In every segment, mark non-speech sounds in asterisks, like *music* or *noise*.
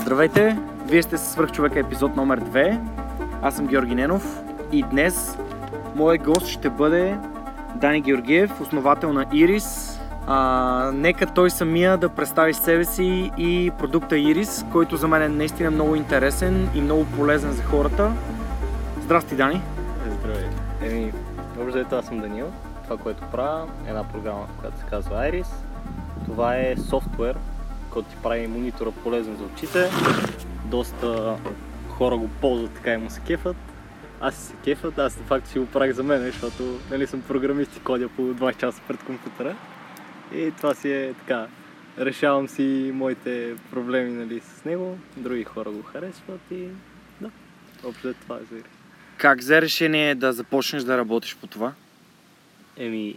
Здравейте! Вие сте с Свърхчовека епизод номер 2. Аз съм Георги Ненов и днес моят гост ще бъде Дани Георгиев, основател на Iris. А, нека той самия да представи себе си и продукта Iris, който за мен е наистина много интересен и много полезен за хората. Здрасти, Дани! Здравей. Еми, ето аз съм Данил. Това, което правя е една програма, която се казва Iris. Това е софтуер, който ти прави монитора полезен за очите. Доста хора го ползват така и му се кефат. Аз се кефат, аз de факто си го правих за мен, защото нали, съм програмист и кодя по 20 часа пред компютъра. И това си е така. Решавам си моите проблеми нали, с него, други хора го харесват и да, общо това е за. Как взе решение да започнеш да работиш по това? Еми,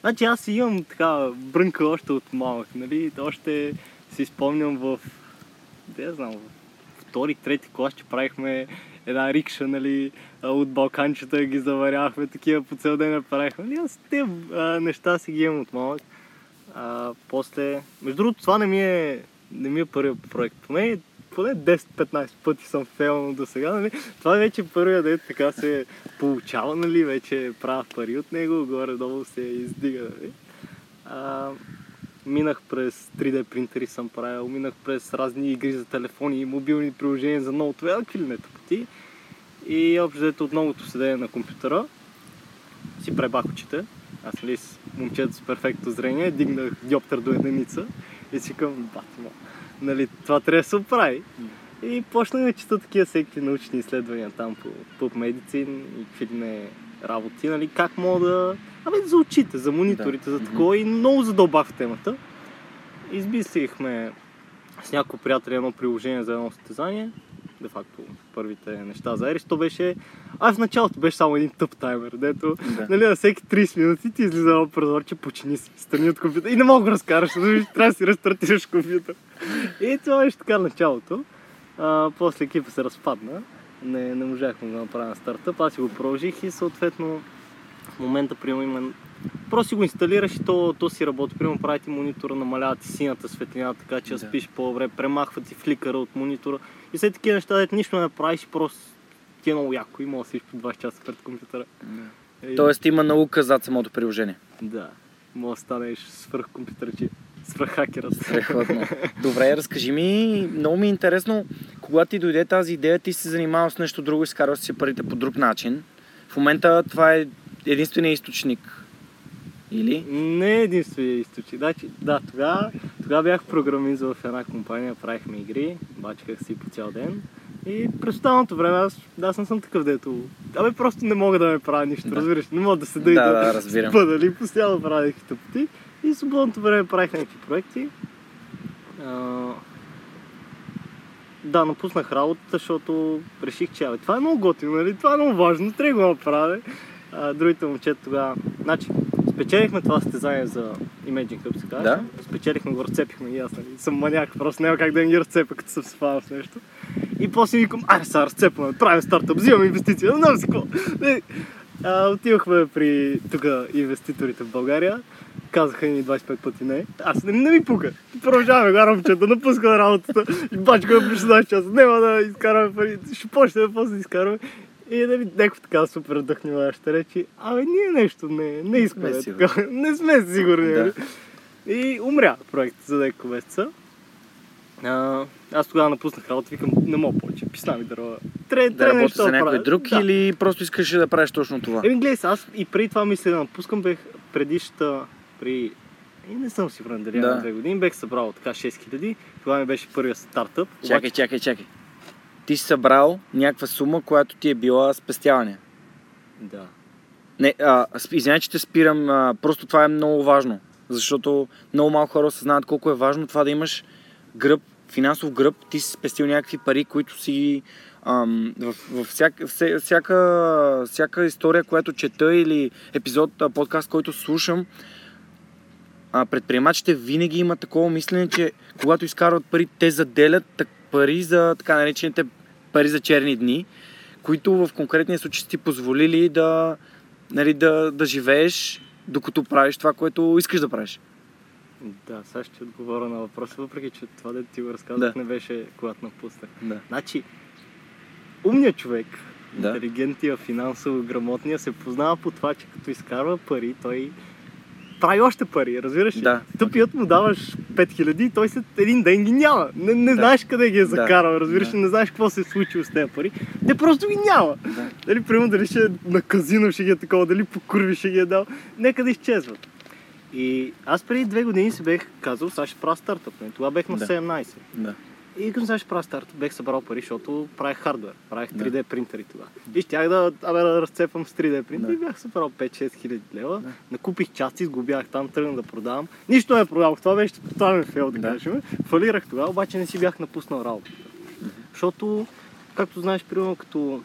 значи аз имам така брънка още от малък, нали? Още си спомням в, я знам, в втори, трети клас, че правихме една рикша, нали, от балканчета ги заварявахме, такива по цел ден правихме. Нали, аз те а, неща си ги имам от малък. А, после, между другото, това не ми е, не ми е първият проект. Поне, поне 10-15 пъти съм фейлнал до сега, нали? Това вече е първия дет така се получава, нали? Вече правя пари от него, горе-долу се издига, нали? А, минах през 3D принтери съм правил, минах през разни игри за телефони и мобилни приложения за много това, какви ли не тъпоти. И общо взето от многото седене на компютъра си пребах очите. Аз нали с момчето с перфектно зрение, дигнах диоптър до единица и си към, бати му, нали, това трябва да се оправи. И почнах да чета такива всеки научни изследвания там по PubMedicine и какви не работи, нали, как мога да... Абе, за очите, за мониторите, Да. за такова и много задълбах в темата. Измислихме с няколко приятели едно приложение за едно състезание. Де факто първите неща за Ерис. То беше... А в началото беше само един тъп таймер, дето Да. нали, на всеки 30 минути ти излиза едно прозорче, почини си, страни от компютъра и не мога да разкараш, защото трябва да си рестартираш компютър. И това беше така началото. А, после екипа се разпадна. Не, не можахме да направим на стартъп. Аз си го продължих и съответно в момента приема има... Просто си го инсталираш и то, то си работи. Примерно прави ти монитора, намалява ти синята светлина, така че Да. да. спиш по-добре, премахва ти фликъра от монитора. И след такива неща, дето нищо не правиш, просто ти е много яко и мога да сидиш по 20 часа пред компютъра. И- Тоест има наука зад самото приложение. Да. Мога да станеш свърх компютърчи. Свърх хакерът. Страхотно. Добре, разкажи ми, много ми е интересно, когато ти дойде тази идея, ти се занимавал с нещо друго и изкарваш си парите по друг начин. В момента това е единствения източник. Или? Не е единствения източник. Значи, да, тогава, тогава бях програмист в една компания, правихме игри, бачках си по цял ден. И през останалото време аз, да, аз не съм такъв дето. Абе, просто не мога да ме правя нищо, Да. разбираш. Не мога да и Да, да, да, разбирам. нали? Постоянно правих тъпоти. И свободното време правих някакви проекти. А, да, напуснах работата, защото реших, че абе, това е много готино, нали? Това е много важно, трябва да го направя. А, другите момчета тогава... Значи, спечелихме това състезание за Imagine Hub, се казва. Да. Спечелихме го, разцепихме и аз, нали? Съм маняк, просто няма как да ги разцепя, като съм фанал с нещо. И после викам, айде сега разцепваме, правим стартъп, взимаме инвестиция, не знам си какво. А, отивахме при тук инвеститорите в България. Казаха ни 25 пъти не. Аз не, не ми пука. Продължаваме го момчета, напускаме работата и бачкаме по 16 часа. Няма да изкараме пари. Ще почнем после да изкараме. И да ви някакво така супер вдъхновяваща речи. Абе, ние нещо не, не искаме. Не така, не сме сигурни. Да. нали? И умря проект за няколко месеца. А, аз тогава напуснах работа, викам, не мога повече, писна ми дърва. Тре, Да тре нещо за някой друг да. или просто искаш да правиш точно това? Еми, гледай, аз и преди това мисля да напускам, бех предишната, при... И не съм сигурен дали Да. две години, бех събрал така 6000. Тогава ми беше първият стартъп. Чакай, чакай, чакай. Ти си събрал някаква сума, която ти е била спестяване. Да. Не, а, че те спирам, а, просто това е много важно. Защото много малко хора осъзнават колко е важно това да имаш гръб, финансов гръб, ти си спестил някакви пари, които си ам, в, в всяка, вся- всяка, всяка история, която чета или епизод, подкаст, който слушам, а, предприемачите винаги имат такова мислене, че когато изкарват пари, те заделят так, пари за така наречените пари за черни дни, които в конкретния случай са ти позволили да, нали, да, да живееш, докато правиш това, което искаш да правиш. Да, сега ще отговоря на въпроса, въпреки че това да ти го разказах Да. не беше когато напуснах. Да. Значи, умният човек, Да. интелигентния, финансово грамотния, се познава по това, че като изкарва пари, той прави още пари, разбираш ли? Да. Тъпият му даваш 5000 и той след един ден ги няма. Не, не Да. знаеш къде ги е Да. закарал, разбираш ли? Да. Не знаеш какво се е случило с тези пари. Те просто ги няма. Да. Дали, примерно, дали ще е на казино ще ги е такова, дали по курви ще ги е дал. Нека да изчезват. И аз преди две години си бех казал, сега ще правя стартъп. Не? Тогава бех на Да. 17. Да. И сега ще правя стартъп, бех събрал пари, защото правех хардвер. Правех Да. 3D принтери тогава. И щях да, абе, да разцепвам с 3D принтери. Да. И бях събрал 5-6 хиляди лева. Да. Накупих части, сгубях там, тръгнах да продавам. Нищо не продавах. Това беше тотален фейл, да, Да. кажем. Фалирах тогава, обаче не си бях напуснал работа. Защото, както знаеш, примерно като...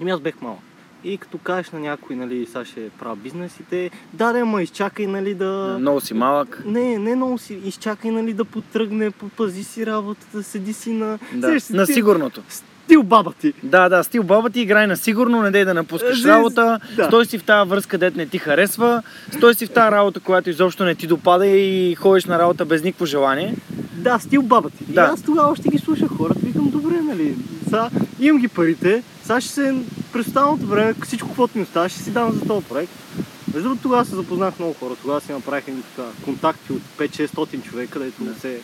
Ами аз бех малък. И като кажеш на някой, нали, сега ще правя бизнес и те, да, да, ма изчакай, нали, да... Много си малък. Не, не много си. Изчакай, нали, да потръгне, попази си работата, седи си на... Да. Сещаш се, На ти- сигурното. Стил баба ти. Да, да, стил баба ти играй на сигурно, не дей да напускаш Е, работа, да. стой си в тази връзка, дет не ти харесва, стой си в тази работа, която изобщо не ти допада и ходиш на работа без никакво желание. Да, стил баба ти. Да. И аз тогава още ги слушах хората, викам, добре, нали, сега имам ги парите, сега ще се, през останалото време, всичко, каквото ми остава, ще си дам за този проект. Между другото, тогава се запознах много хора, тогава си направих едни така контакти от 5-600 човека, където Да. се...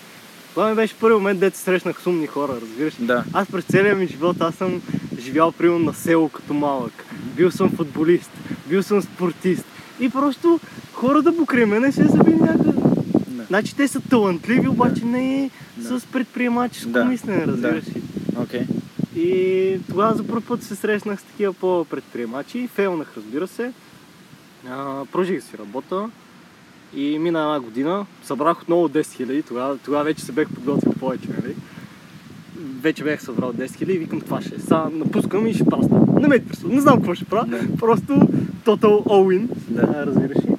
Това ми беше първи момент, дето се срещнах с умни хора, разбираш. Да. Аз през целия ми живот, аз съм живял примерно на село като малък. Бил съм футболист, бил съм спортист. И просто хората покрай мене се са били някъде. Да. Значи те са талантливи, обаче не Да. с предприемаческо Да. мислене, разбираш ли. Окей. И тогава за първ път се срещнах с такива по-предприемачи фейлнах, разбира се. А, продължих си работа и мина една година. Събрах отново 10 000, тогава, тогава вече се бех подготвил повече, нали? Вече бях събрал 10 000 и викам това ще е. Сега напускам и ще стартъп. Не ме интересува, не знам какво ще правя, Да. просто total all-in, Да. разбираш ли.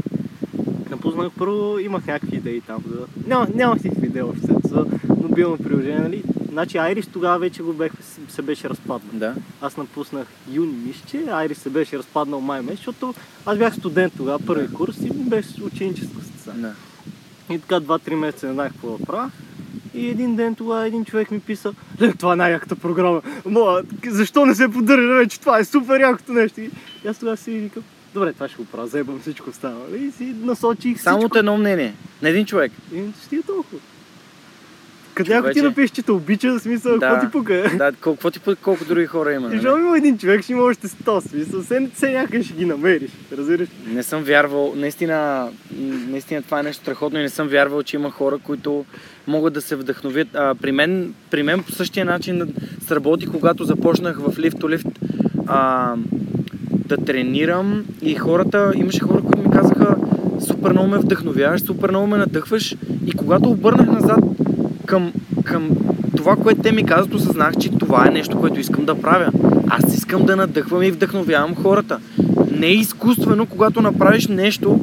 Напуснах първо, имах някакви идеи там. За... Няма, нямах никакви идеи въобще за мобилно приложение, нали? Значи Айрис тогава вече го бех, се беше разпаднал. Да. Аз напуснах юни, мисля, Айрис се беше разпаднал май месец, защото аз бях студент тогава, първи Да. курс и беше ученическо състезание. Да. И така 2-3 месеца не знаех какво да правя. И един ден тогава един човек ми писа, Ле, това е най-яката програма. Моя, защо не се поддържа вече? Това е супер якото нещо. И аз тогава си викам, добре, това ще го правя, заебам всичко останало. И си насочих Само всичко. от едно мнение. На един човек. И стига толкова. Като някой ти Човече. напише, че те обича, в смисъл, Да. какво ти пука? Да, колко ти пък, колко други хора има. И нали? Има един човек, ще има още 100 смисъл. Все, все някъде ще ги намериш. Разбираш? Не съм вярвал, наистина, наистина това е нещо страхотно и не съм вярвал, че има хора, които могат да се вдъхновят. А, при, мен, при мен по същия начин сработи, когато започнах в а, да тренирам и хората, имаше хора, които ми казаха супер много ме вдъхновяваш, супер много ме надъхваш и когато обърнах назад към, към това, което те ми казват, осъзнах, че това е нещо, което искам да правя. Аз искам да надъхвам и вдъхновявам хората. Не е изкуствено, когато направиш нещо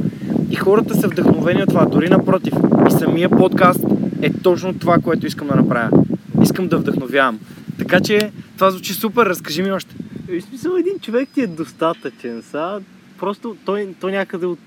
и хората са вдъхновени от това. Дори напротив. И самия подкаст е точно това, което искам да направя. Искам да вдъхновявам. Така че това звучи супер. Разкажи ми още. И в смисъл един човек ти е достатъчен. Са, просто той, той някъде от...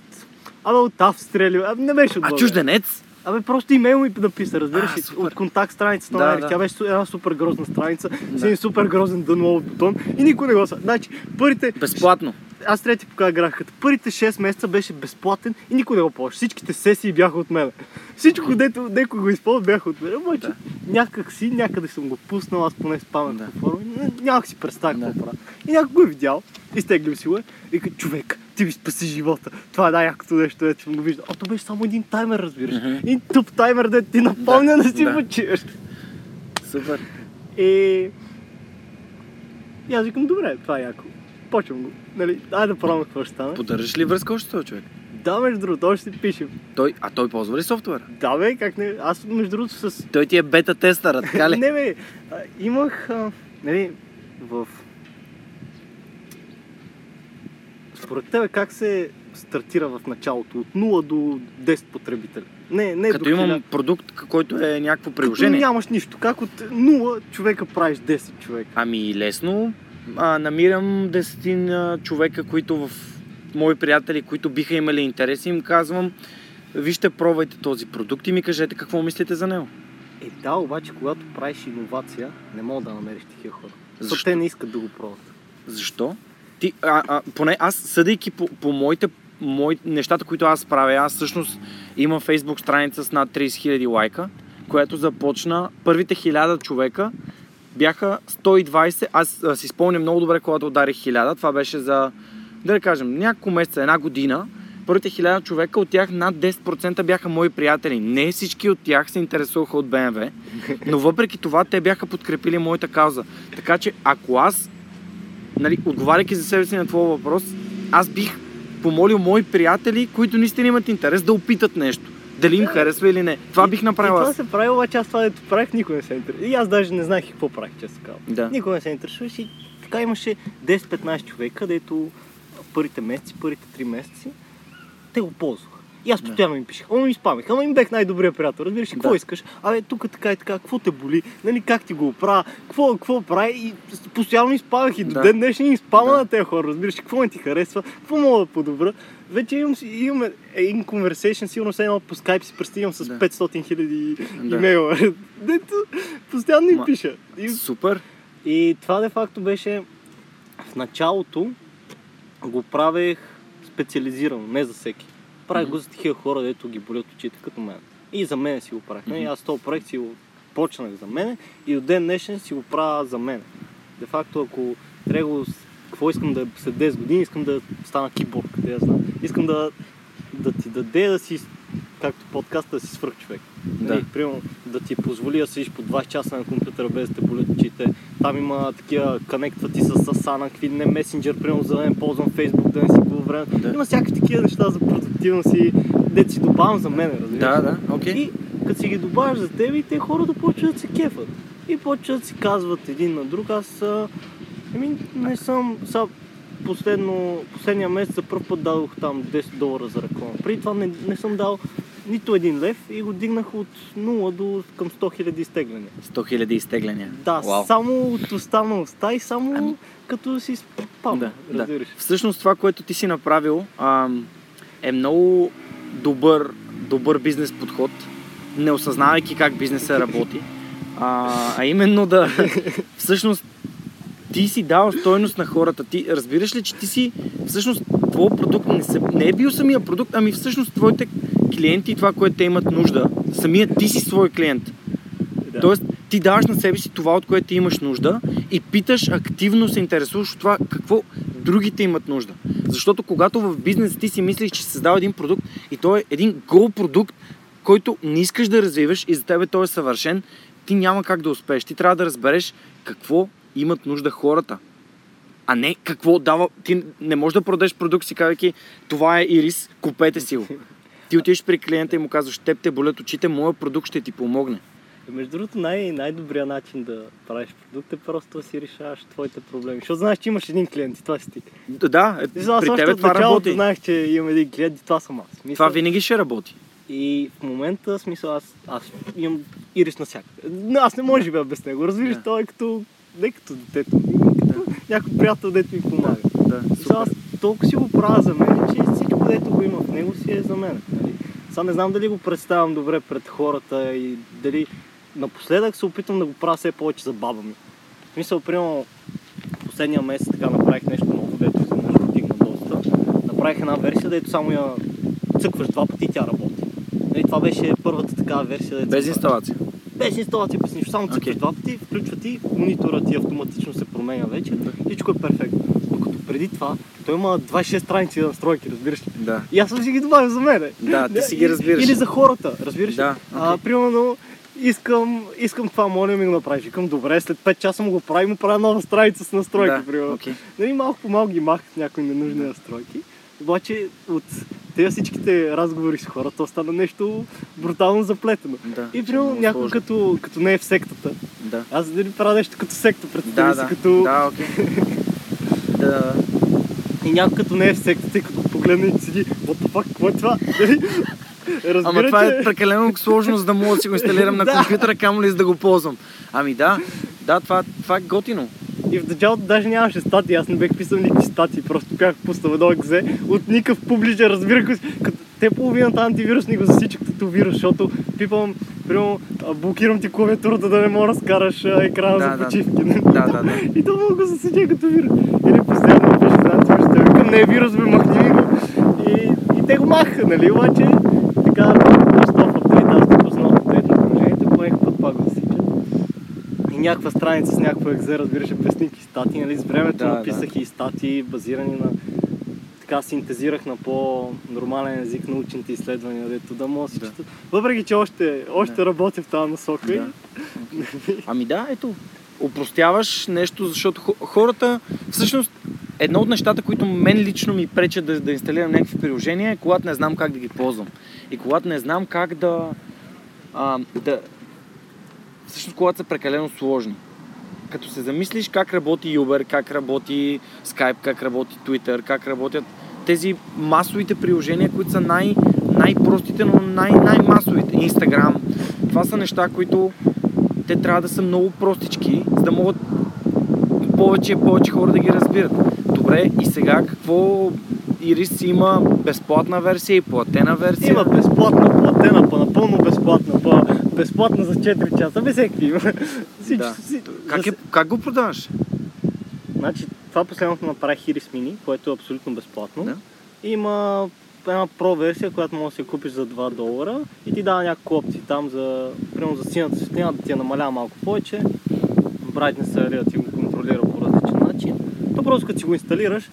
Абе от Австрия? Абе не беше от А чужденец? Абе просто имейл ми написа, разбираш А, ли? супер. От контакт страницата Да, на Айрис. да. Тя беше една супер грозна страница, с Да. един супер грозен дънлоуд бутон и никой не го са. Значи, първите... Безплатно. Аз трети покажа графиката. Първите 6 месеца беше безплатен и никой не го ползваше. Всичките сесии бяха от мен. Всичко, дето, дето го използва, бяха от мен. Обаче, Да. някак си, някъде съм го пуснал, аз поне с памет Да. форма. Нямах си представа Да. какво правя. И някой го е видял, изтеглил си го е и човек, ти ми спаси живота. Това е най-якото нещо, дето съм го виждал. А то беше само един таймер, разбираш. Мгм. Един тъп таймер, да ти напомня Да, да, си да. почиваш. Супер. И... и аз викам, добре, това е яко. Почвам го. Нали, дай да пробвам какво ще стане. Поддържаш ли връзка още с този човек? Да, между другото, още си пишем. Той, а той ползва ли софтуера? Да, бе, как не. Аз, между другото, с... Той ти е бета тестъра, така ли? не, бе, а, имах, а, нали, в... Според тебе как се стартира в началото? От 0 до 10 потребителя? Не, не Като имам 1000. продукт, който е някакво Като приложение. нямаш нищо. Как от 0 човека правиш 10 човека? Ами лесно. А, намирам десетина човека, които в мои приятели, които биха имали интерес, им казвам вижте, пробвайте този продукт и ми кажете какво мислите за него. Е, да, обаче, когато правиш иновация, не мога да намериш такива хора. Защо? те не искат да го пробват. Защо? Ти, а, а, поне аз, съдейки по, по моите, мои, нещата, които аз правя, аз всъщност имам фейсбук страница с над 30 000 лайка, която започна, първите 1000 човека бяха 120, аз си спомням много добре, когато ударих 1000, това беше за, да да кажем, няколко месеца, една година, първите 1000 човека, от тях над 10% бяха мои приятели. Не всички от тях се интересуваха от BMW, но въпреки това те бяха подкрепили моята кауза. Така че ако аз нали, отговаряйки за себе си на твоя въпрос, аз бих помолил мои приятели, които наистина имат интерес, да опитат нещо. Дали им харесва или не. Това бих И направил това се прави, обаче аз това дето правих, никой не се интересува. И аз даже не знаех какво правих, често казвам. Да. Никой не се интересуваше и така имаше 10-15 човека, дето първите месеци, първите 3 месеци, те го ползваха. И аз постоянно им пишех, ама ми спамих, ама им бех най-добрия приятел, разбираш ли, какво Да. искаш? Абе, тук така и така, какво те боли, нали, как ти го оправя, какво, какво прави и постоянно им спамах и до Да. ден днешен им спама Да. на тези хора, разбираш ли, какво не ти харесва, какво мога да подобра. Вече имам, имаме един conversation, сигурно се едно по скайп си пристигам с Да. 500 хиляди Да. имейла. *laughs* Дето постоянно им Ма- пиша. И Супер. и това де факто беше в началото го правех специализирано, не за всеки. Правих го за такива хора, дето ги болят очите като мен. И за мен си го правих. Mm-hmm. Аз този проект си го почнах за мен и до ден днешен си го правя за мен. Де факто, ако трябва да какво искам да след 10 години, искам да стана киборг, къде я знам. Искам да, да ти даде да си, както подкаста, си свърх човек. Да. Нали, примерно да ти позволи да седиш по 20 часа на компютъра без да те болят очите. Там има такива конектвати с Asana, какви не месенджер, примерно за да не ползвам Facebook, да не си губя време. Да. Има всякакви такива неща за продуктивност и де си добавям за мен, разбираш. Да, да, окей. И като си ги добавяш за теб и те хората почват да се кефат. И почват да си казват един на друг, аз еми, не съм, са, последно, последния месец за първ път дадох там 10 долара за реклама. Преди това не, не съм дал нито един лев и го дигнах от 0 до към 100 000 изтегляния. 100 000 изтегляния. Да, Вау. само от уста на уста и само Ами- като си спам, Да, да. Всъщност това, което ти си направил, ам, е много добър, добър бизнес подход, не осъзнавайки как бизнеса работи. А, а именно да... *laughs* Всъщност, ти си дал стойност на хората. Ти разбираш ли, че ти си... Всъщност, твой продукт не, се, не е бил самия продукт, ами всъщност твоите клиенти и това, което те имат нужда. Самият ти си свой клиент. Да. Тоест, ти даваш на себе си това, от което ти имаш нужда и питаш, активно се интересуваш от това какво другите имат нужда. Защото когато в бизнес ти си мислиш, че създава един продукт и той е един гол продукт, който не искаш да развиваш и за тебе той е съвършен, ти няма как да успееш. Ти трябва да разбереш какво имат нужда хората. А не какво дава. Ти не можеш да продадеш продукт си, казвайки, това е ирис, купете си го. Ти отиваш при клиента и му казваш, теб те болят очите, моят продукт ще ти помогне. Между другото, най- най-добрият начин да правиш продукт е просто да си решаваш твоите проблеми. Защото знаеш, че имаш един клиент и това си ти. Да, е, аз при тебе това работи. знаех, че имам един клиент и това съм аз. Мисля, Това винаги ще работи. И в момента, смисъл, аз, аз имам ирис навсякъде. Аз не мога да живея без него. Разбираш, Да. той е като, не като детето, като някой приятел, дето ми помага. Да, Мисля, аз толкова си го правя за мен, че всичко, дето го има в него, си е за мен. Нали? Сега не знам дали го представям добре пред хората и дали напоследък се опитвам да го правя все повече за баба ми. В смисъл, примерно, последния месец така направих нещо ново, дето изведнъж го дигна доста. Направих една версия, дето само я цъкваш два пъти и тя работи. Нали, това беше първата такава версия. Дето Без инсталация. Без инсталация, без нищо. Само цъкваш Окей. два пъти, включва ти, монитора ти автоматично се променя вече. Всичко е перфектно. Преди това, той има 26 страници на настройки, разбираш ли? Да. И аз съм си ги добавил за мене. Да, ти Не, си ги разбираш. Или за хората, разбираш ли? Да, А, окей. примерно, искам, искам това, моля ми го направиш. Викам, добре, след 5 часа му го правим, му правя нова страница с настройки, Да, примерно. окей. Нали, малко по малко ги махах някои ненужни настройки. Обаче от тези всичките разговори с хората остана нещо брутално заплетено. Да, И примерно някой като, като не е в сектата. Да. Аз дали правя нещо като секта, представи Да, си, да. като... Да, окей. *laughs* Да. И някой като не е в сектата като погледне и седи, what the fuck, какво е това? Нали? Разбира, Ама това е прекалено сложно, за да мога да си го инсталирам *laughs* на компютъра, камо ли за да го ползвам. Ами да, да, това, това е готино. И в началото даже нямаше статии, аз не бех писал никакви статии, просто бях пуснал едно екзе от никакъв публичен, разбира се, като... те половината антивирусни го засичат като вирус, защото пипам, примерно, блокирам ти клавиатурата да не можеш да скараш екрана Да, за да. почивки. Да, да, да. И то мога да засече като вирус. Или постоянно пише за антивирус, те викам, не е вирус, бе, махни го. И, и те го махаха, нали, обаче така, стоп апдейт, аз го пуснал апдейт на приложението, поех път пак го засичат. И някаква страница с някаква екзе, разбираш, без снимки статии, нали, с времето Да, написах и статии, базирани на така синтезирах на по-нормален език научните изследвания, дето да мога да четат. Въпреки, че още, още Да. работя в тази насока. и- Да. Ами да, ето. Упростяваш нещо, защото хо- хората, всъщност, едно от нещата, които мен лично ми пречат да, да инсталирам някакви приложения е когато не знам как да ги ползвам. И когато не знам как да, а, да всъщност когато са прекалено сложни. Като се замислиш как работи Uber, как работи Skype, как работи Twitter, как работят тези масовите приложения, които са най- най-простите, но най- най-масовите. Instagram. Това са неща, които те трябва да са много простички, за да могат повече и повече хора да ги разбират. Добре, и сега какво Ирис има безплатна версия и платена версия? Има безплатна, платена, па напълно безплатна, па безплатна за 4 часа, без всеки има. *laughs* Да. Как, е, как го продаваш? Значи, това последното направих Iris Mini, което е абсолютно безплатно. Да. Има една про версия, която може да си купиш за 2 долара и ти дава няколко опции там за, примерно за синята светлина да ти я намалява малко повече, brightness да ти го контролира по различен начин. То просто като си го инсталираш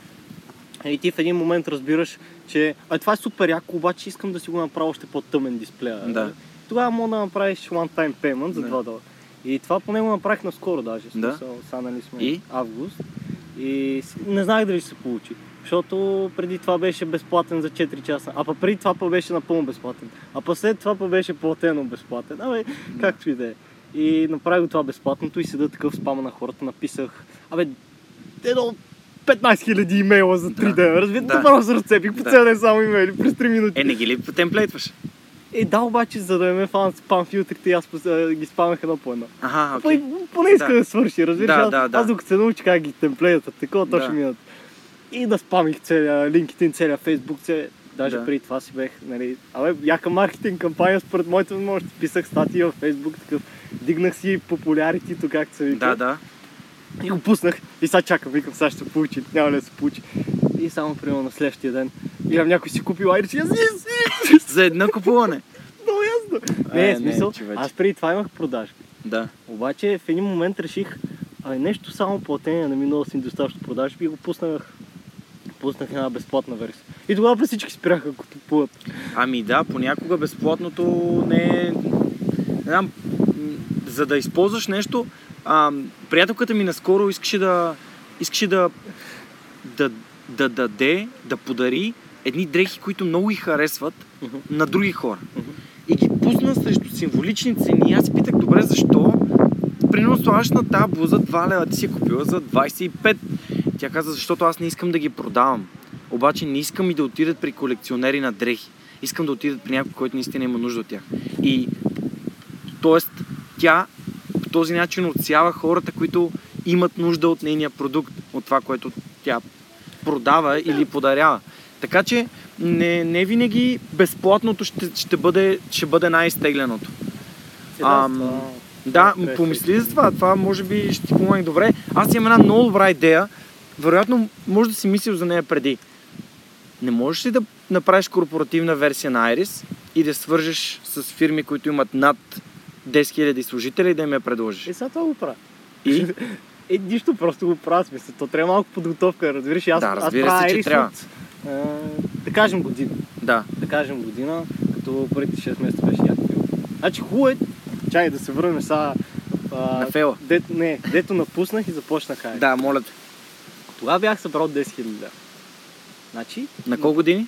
и ти в един момент разбираш, че а, това е супер яко, обаче искам да си го направя още по-тъмен дисплея. Да. Тогава мога да направиш one-time payment за Да. 2 долара. И това поне го направих наскоро даже. Да. Сега нали сме И? август. И не знаех дали ще се получи. Защото преди това беше безплатен за 4 часа, а па преди това па беше напълно безплатен. А па след това па беше платено безплатен. Абе, както и да е. И направих го това безплатното и седа такъв спама на хората. Написах, абе, едно 15 000 имейла за 3 Да. дена. Разбира, Да. да. се разцепих по Да. цял ден само имейли през 3 минути. Е, не ги ли темплейтваш? Е, да, обаче, за да не ме фанат спам филтрите, аз ги спамах едно по едно. Ага, Okay. окей. Поне иска Да. да. свърши, разбираш? Да, аз, да, да. аз докато се научи как ги темплейтат, такова, то Да. ще минат. И да спамих целия LinkedIn, целия Facebook, целия... Даже Да. преди това си бех, нали, абе, яка маркетинг кампания според моите възможности. Писах статии във Facebook, такъв, дигнах си популяритито, както се вика. Да, да. И го пуснах и сега чакам, викам, сега ще се получи, няма ли да се получи. И само примерно на следващия ден, гледам някой си купил Iris и аз, За едно купуване. много ясно. Не, не, е, смисъл, човече. аз преди това имах продажби. Да. Обаче в един момент реших, ай нещо само платение на минало си достатъчно продажби и го пуснах, пуснах една безплатна версия. И тогава всички спряха да купуват. Ами да, понякога безплатното не е... Не знам, за да използваш нещо, а, приятелката ми наскоро искаше да, искаше да, да, да даде, да подари едни дрехи, които много й харесват на други хора. Мгм. И ги пусна срещу символични цени. Аз питах, добре, защо? Примерно слагаш на тази блуза 2 лева, ти си я купила за 25. Тя каза, защото аз не искам да ги продавам. Обаче не искам и да отидат при колекционери на дрехи. Искам да отидат при някой, който наистина има нужда от тях. И Тоест, тя по този начин отсява хората, които имат нужда от нейния продукт, от това, което тя продава или подарява. Така че не, не винаги безплатното ще, ще, бъде, ще бъде най-изтегленото. Е, Ам, Да, е помисли за това. Това може би ще ти помогне добре. Аз имам една много добра идея. Вероятно, може да си мислил за нея преди. Не можеш ли да направиш корпоративна версия на Iris и да свържеш с фирми, които имат над 10 000 служители да им я предложиш? Е, сега това го правя. И? *laughs* Е, нищо, просто го правя, смисъл. То трябва малко подготовка, разбираш. Аз, Да, аз разбира правя се, че трябва. от, а, да кажем година. Да. Да кажем година, като първите 6 месеца беше някакви. Значи хубаво е, чай да се върнем сега. а, На фела. Дет, не, дето напуснах и започнах. Да, моля те. Тогава бях събрал 10 000 лева. Значи, На колко години?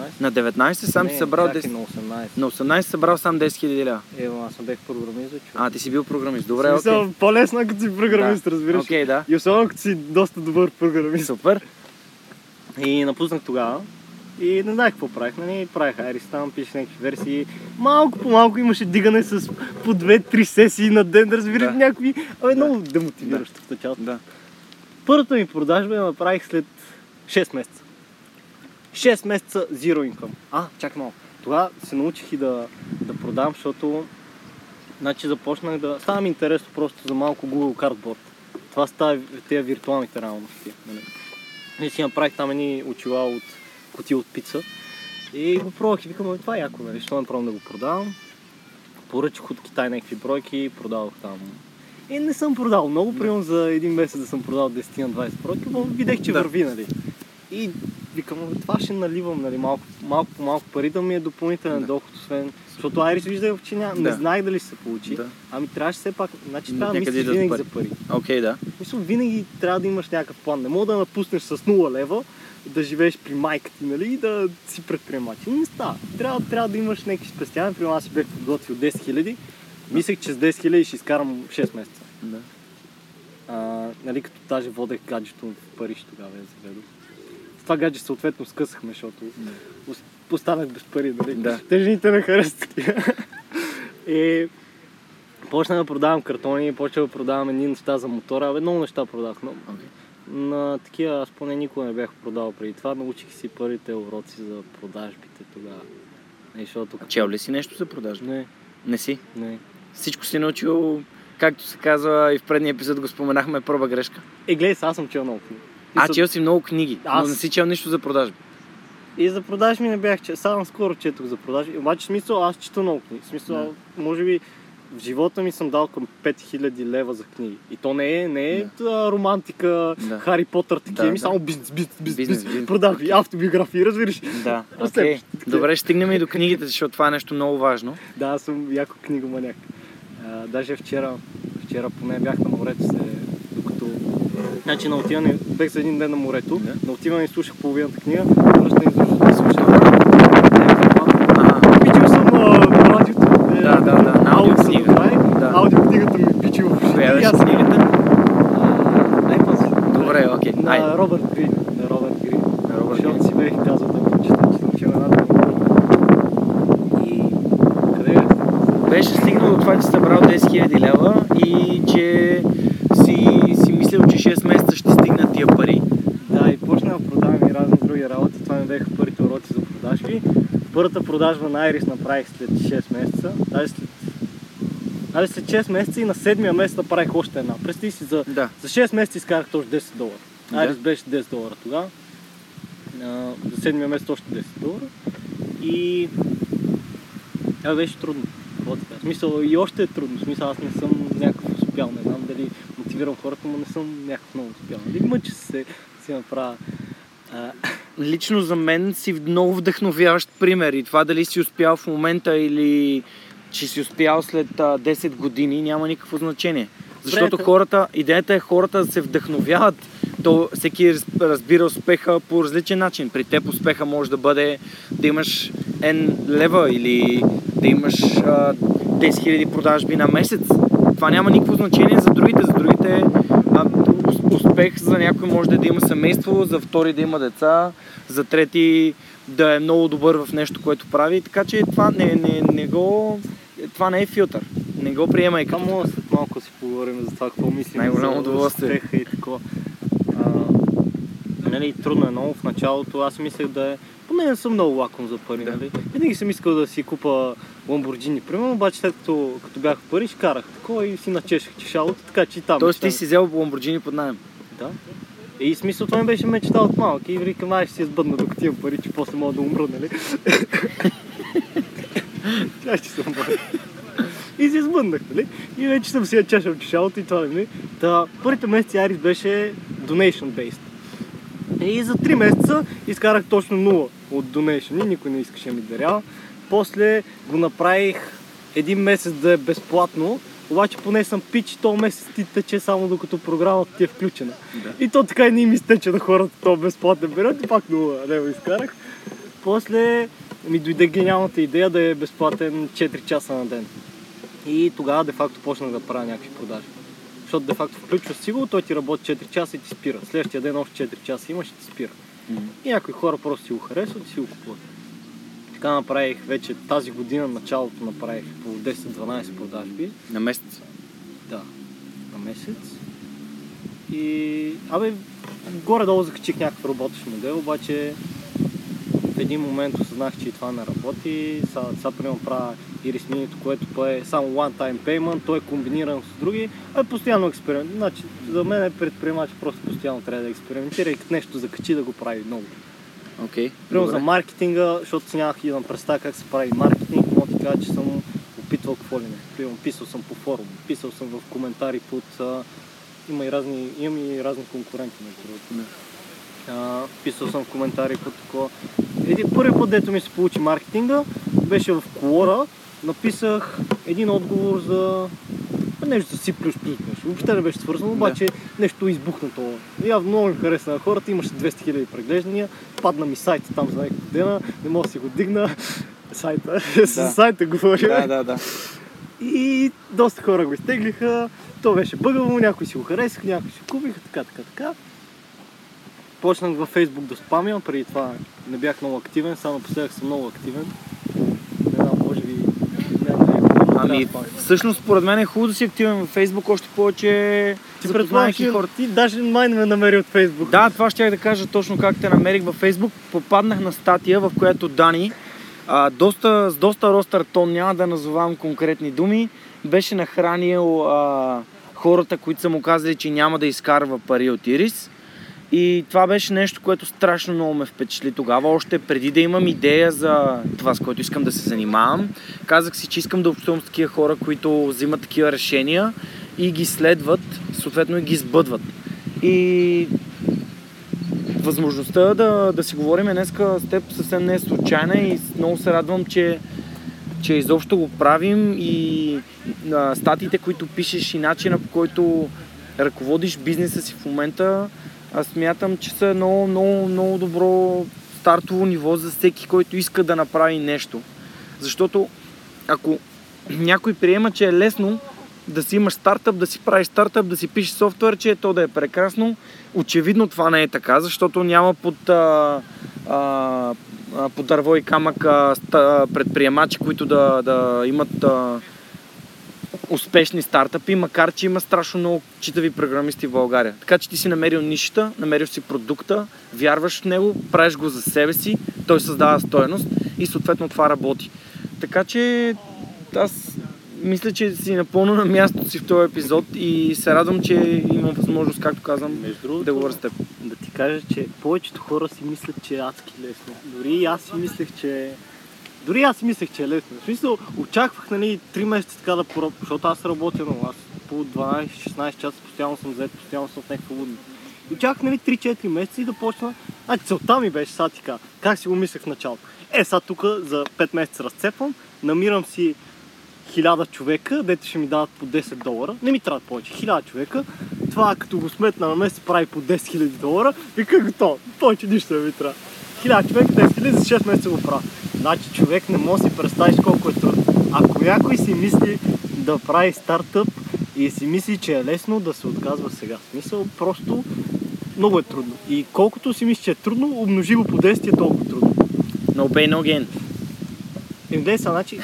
Е на 19. На 19 сам не, си събрал чакай, 10. на 18. На 18 събрал сам 10 000 лева. Ева, аз съм бех програмист, човек. А, ти си бил програмист. Добре, окей. По-лесно е като си програмист, Да. разбираш. Окей, да. И особено като си доста добър програмист. Супер. И напуснах тогава. И не знаех какво правих, нали? Правих Iris там, пишех някакви версии. Малко по малко имаше дигане с по 2-3 сесии на ден, да разбираш Да. някакви. Абе, много демотивиращо в началото. Да. Първата ми продажба я направих след 6 месеца. 6 месеца zero income. А, чакай малко. Тогава се научих и да, да продавам, защото значи започнах да... Става ми интересно просто за малко Google Cardboard. Това става тези виртуалните реалности. Нали? И си направих там едни очила от кутия от пица. И го пробвах и викам, «Ами, това е яко, нали? Що не пробвам да го продавам? Поръчах от Китай някакви бройки, продавах там. И не съм продал много, примерно за един месец да съм продал 10 на 20 бройки, но видях, че Да. върви, нали? И викам, «Ами, това ще наливам, нали, малко, малко по малко пари да ми е допълнителен Да. доход, освен... Защото Айрис виждах, че ня... не Да. знаех дали ще се получи. Да. Ами трябваше все пак, значи трябва да мислиш идват винаги пари. за пари. Окей, да. Мисля, винаги трябва да имаш някакъв план. Не мога да напуснеш с 0 лева, да живееш при майка ти, нали, и да си предприемач. Не става. Трябва, трябва да имаш някакви спестявания. Примерно аз си бях подготвил 10 хиляди. Мислех, че с 10 хиляди ще изкарам 6 месеца. да. А, нали, като даже водех гаджето в Париж тогава я заведох. Това гадже съответно скъсахме, защото ос- останах без пари, нали? Да. Те жените не харесват. *laughs* И почнах да продавам картони, почнах да продавам едни неща за мотора. Абе, много неща продах. Но Окей. на такива аз поне никога не бях продавал преди това. Научих си първите уроци за продажбите тогава. Е, защото... Чел ли си нещо за продажа? Не, Не си. не. Всичко си научил, както се казва и в предния епизод го споменахме, проба грешка. Е, гледай, аз съм чел много книги. А, Мисъл- чел си много книги, Аз- но не си чел нищо за продажби. И за продажби не бях че. Само скоро четох за продажби. Обаче, смисъл, аз чета много книги. Смисъл, може би в живота ми съм дал към 5000 лева за книги. И то не е, не е да. романтика, Да. Хари Потър, такива Да, ми, да. само бизнес, бизнес, бизнес, Бизнес, продажби, Окей. автобиографии, разбираш? Да, *laughs* Разследваш. окей. Добре, ще стигнем и до книгите, защото това е нещо много важно. Да, аз съм яко книгоманяк. А, даже вчера, вчера поне бях на морето се. Значи на отиване, бех за един ден на морето, Да. на отиване изслушах половината книга, връщане изслушах, слушах. Ага. Пичил съм на радиото. е, Да, да, да, на аудиокнига. направил. Да. Аудиокнигата ми пичил в ушите. Коя и беше книгата? А. Добре, окей. На. Робърт Грин. На Робърт Грин. На Робърт Грин. си бех казал да прочета, че съм чел една. И... Къде е? Беше стигнал до това, че събрал 10 000 лева и че си, си мислил, че 6 месеца ще стигнат тия пари. Да, и почнах да продавам и разни други работи. Това ми бяха първите уроци за продажби. Първата продажба на Айрис направих след 6 месеца. Даже след, даже след 6 месеца и на 7-я месец направих още една. Представи си, за, Да. за 6 месеца изкарах точно 10 долара. Да. Айрис беше 10 долара тогава. За 7-я месец още 10 долара. И... Това беше трудно. В смисъл и още е трудно. В смисъл аз не съм някакъв успял. Не знам дали мотивирам хората, но не съм някакъв много успял. Нали? Мъча се си направя. А, Лично за мен си много вдъхновяващ пример и това дали си успял в момента или че си успял след а, 10 години няма никакво значение. Защото Добре, хората, идеята е хората да се вдъхновяват. То всеки раз- разбира успеха по различен начин. При теб успеха може да бъде да имаш N лева или да имаш а, 10 000 продажби на месец. Това няма никакво значение за другите. За другите а, успех за някой може да е да има семейство, за втори да има деца, за трети да е много добър в нещо, което прави. Така че това не, не, не го... Това не е филтър. Не го приемай като... мога след малко си поговорим за това, какво мислим Най-голямо за успеха и такова. А, нали, трудно е много. В началото аз мислех да е... Поне не съм много лаком за пари, Да. нали? Винаги съм искал да си купа Ламборджини. Примерно, обаче след като, като бях в Париж, карах такова и си начешах чешалото, така че и там. Тоест ти си взел Ламборджини под найем. Да. И смисъл това ми беше мечта от малък. И викам, ай ще си сбъдна докато имам пари, че после мога да умра, нали? *laughs* Тя ще съм бъде. И си сбъднах, нали? И вече съм си я чешал чешалото и това, нали? Та, първите месеци Арис беше donation based. И за 3 месеца изкарах точно 0 от donation. Никой не искаше да ми дарява. После го направих един месец да е безплатно, обаче поне съм пич и този месец ти тече само докато програмата ти е включена. Да. И то така и не им изтече на хората този безплатен период и пак 0 лева изкарах. После ми дойде гениалната идея да е безплатен 4 часа на ден. И тогава де-факто почнах да правя някакви продажи. Защото де-факто включваш си го, той ти работи 4 часа и ти спира. Следващия ден още 4 часа имаш и ти спира. И някои хора просто си го харесват и си го купуват. Така направих вече тази година, началото направих по 10-12 продажби. На месец. Да, на месец. И, абе, горе-долу закачих някакъв работещ модел, обаче в един момент осъзнах, че и това не работи. Сега, сега примерно правя Iris Mini, което то е само one-time payment, той е комбиниран с други, а е постоянно експеримент. Значи, за мен е предприемач просто постоянно трябва да експериментира и като нещо закачи да го прави много. Окей. Примерно за маркетинга, защото си нямах и да представя как се прави маркетинг, мога да кажа, че съм опитвал какво ли не. Примерно писал съм по форум, писал съм в коментари под... А, има и разни, имам и разни конкуренти, между другото. А, писал съм в коментари под такова. Един първи път, дето ми се получи маркетинга, беше в Колора. Написах един отговор за нещо за C++. Нещо. Въобще не беше свързано, обаче нещо избухнато. Явно много ми хареса на хората, имаше 200 000 преглеждания, падна ми сайта там за няколко дена, не мога да си го дигна. Сайта, с сайта говоря. Да, да, да. И доста хора го изтеглиха, то беше бъгаво, някои си го харесаха, някои си купиха, така, така, така. Почнах във Facebook да спамя, преди това не бях много активен, само напоследък съм много активен. Не знам, може би не знам, Ами, всъщност, според мен е хубаво да си активен във Facebook, още повече ти предполагаш, запознавайки хората. ти даже май не ме намери от Facebook. Да, това ще я да кажа точно как те намерих във Facebook. Попаднах на статия, в която Дани, а, доста, с доста ростър тон, няма да назовавам конкретни думи, беше нахранил а, хората, които са му казали, че няма да изкарва пари от Ирис. И това беше нещо, което страшно много ме впечатли тогава, още преди да имам идея за това, с което искам да се занимавам. Казах си, че искам да общувам с такива хора, които взимат такива решения и ги следват, съответно и ги сбъдват. И възможността да, да си говорим днеска с теб съвсем не е случайна и много се радвам, че, че изобщо го правим и а, статиите, които пишеш и начина по който ръководиш бизнеса си в момента, аз смятам, че са много, много, много добро стартово ниво за всеки, който иска да направи нещо. Защото ако някой приема, че е лесно да си имаш стартъп, да си правиш стартъп, да си пишеш софтуер, че то да е прекрасно, очевидно това не е така, защото няма под, а, а, под дърво и камък а, предприемачи, които да, да имат а, успешни стартъпи, макар че има страшно много читави програмисти в България. Така че ти си намерил нишата, намерил си продукта, вярваш в него, правиш го за себе си, той създава стоеност и съответно това работи. Така че аз мисля, че си напълно на мястото си в този епизод и се радвам, че имам възможност, както казвам, Между другото, да говоря с теб. да ти кажа, че повечето хора си мислят, че е адски лесно. Дори и аз си мислех, че... Дори аз мислех, че е лесно. В смисъл, очаквах, нали, 3 месеца така да поръб... Защото аз работя много. Аз по 12-16 часа постоянно съм заед, постоянно съм в някаква лудна. И очаквах, нали, 3-4 месеца и да почна. Значи целта ми беше сега така. Как си го мислех в началото? Е, сега тук за 5 месеца разцепвам, намирам си хиляда човека, дето ще ми дават по 10 долара. Не ми трябват повече. Хиляда човека. Това като го сметна на месец прави по 10 000 долара. И как готово? Повече нищо не ми трябва. Хиляда човека, 10 000 за 6 месеца го правя. Значи човек не може да си представиш колко е трудно. Ако някой си мисли да прави стартъп и си мисли, че е лесно да се отказва сега. Смисъл, просто много е трудно. И колкото си мисли, че е трудно, умножи го по 10 е толкова трудно. No pain, no gain. Им гледай сега, значи,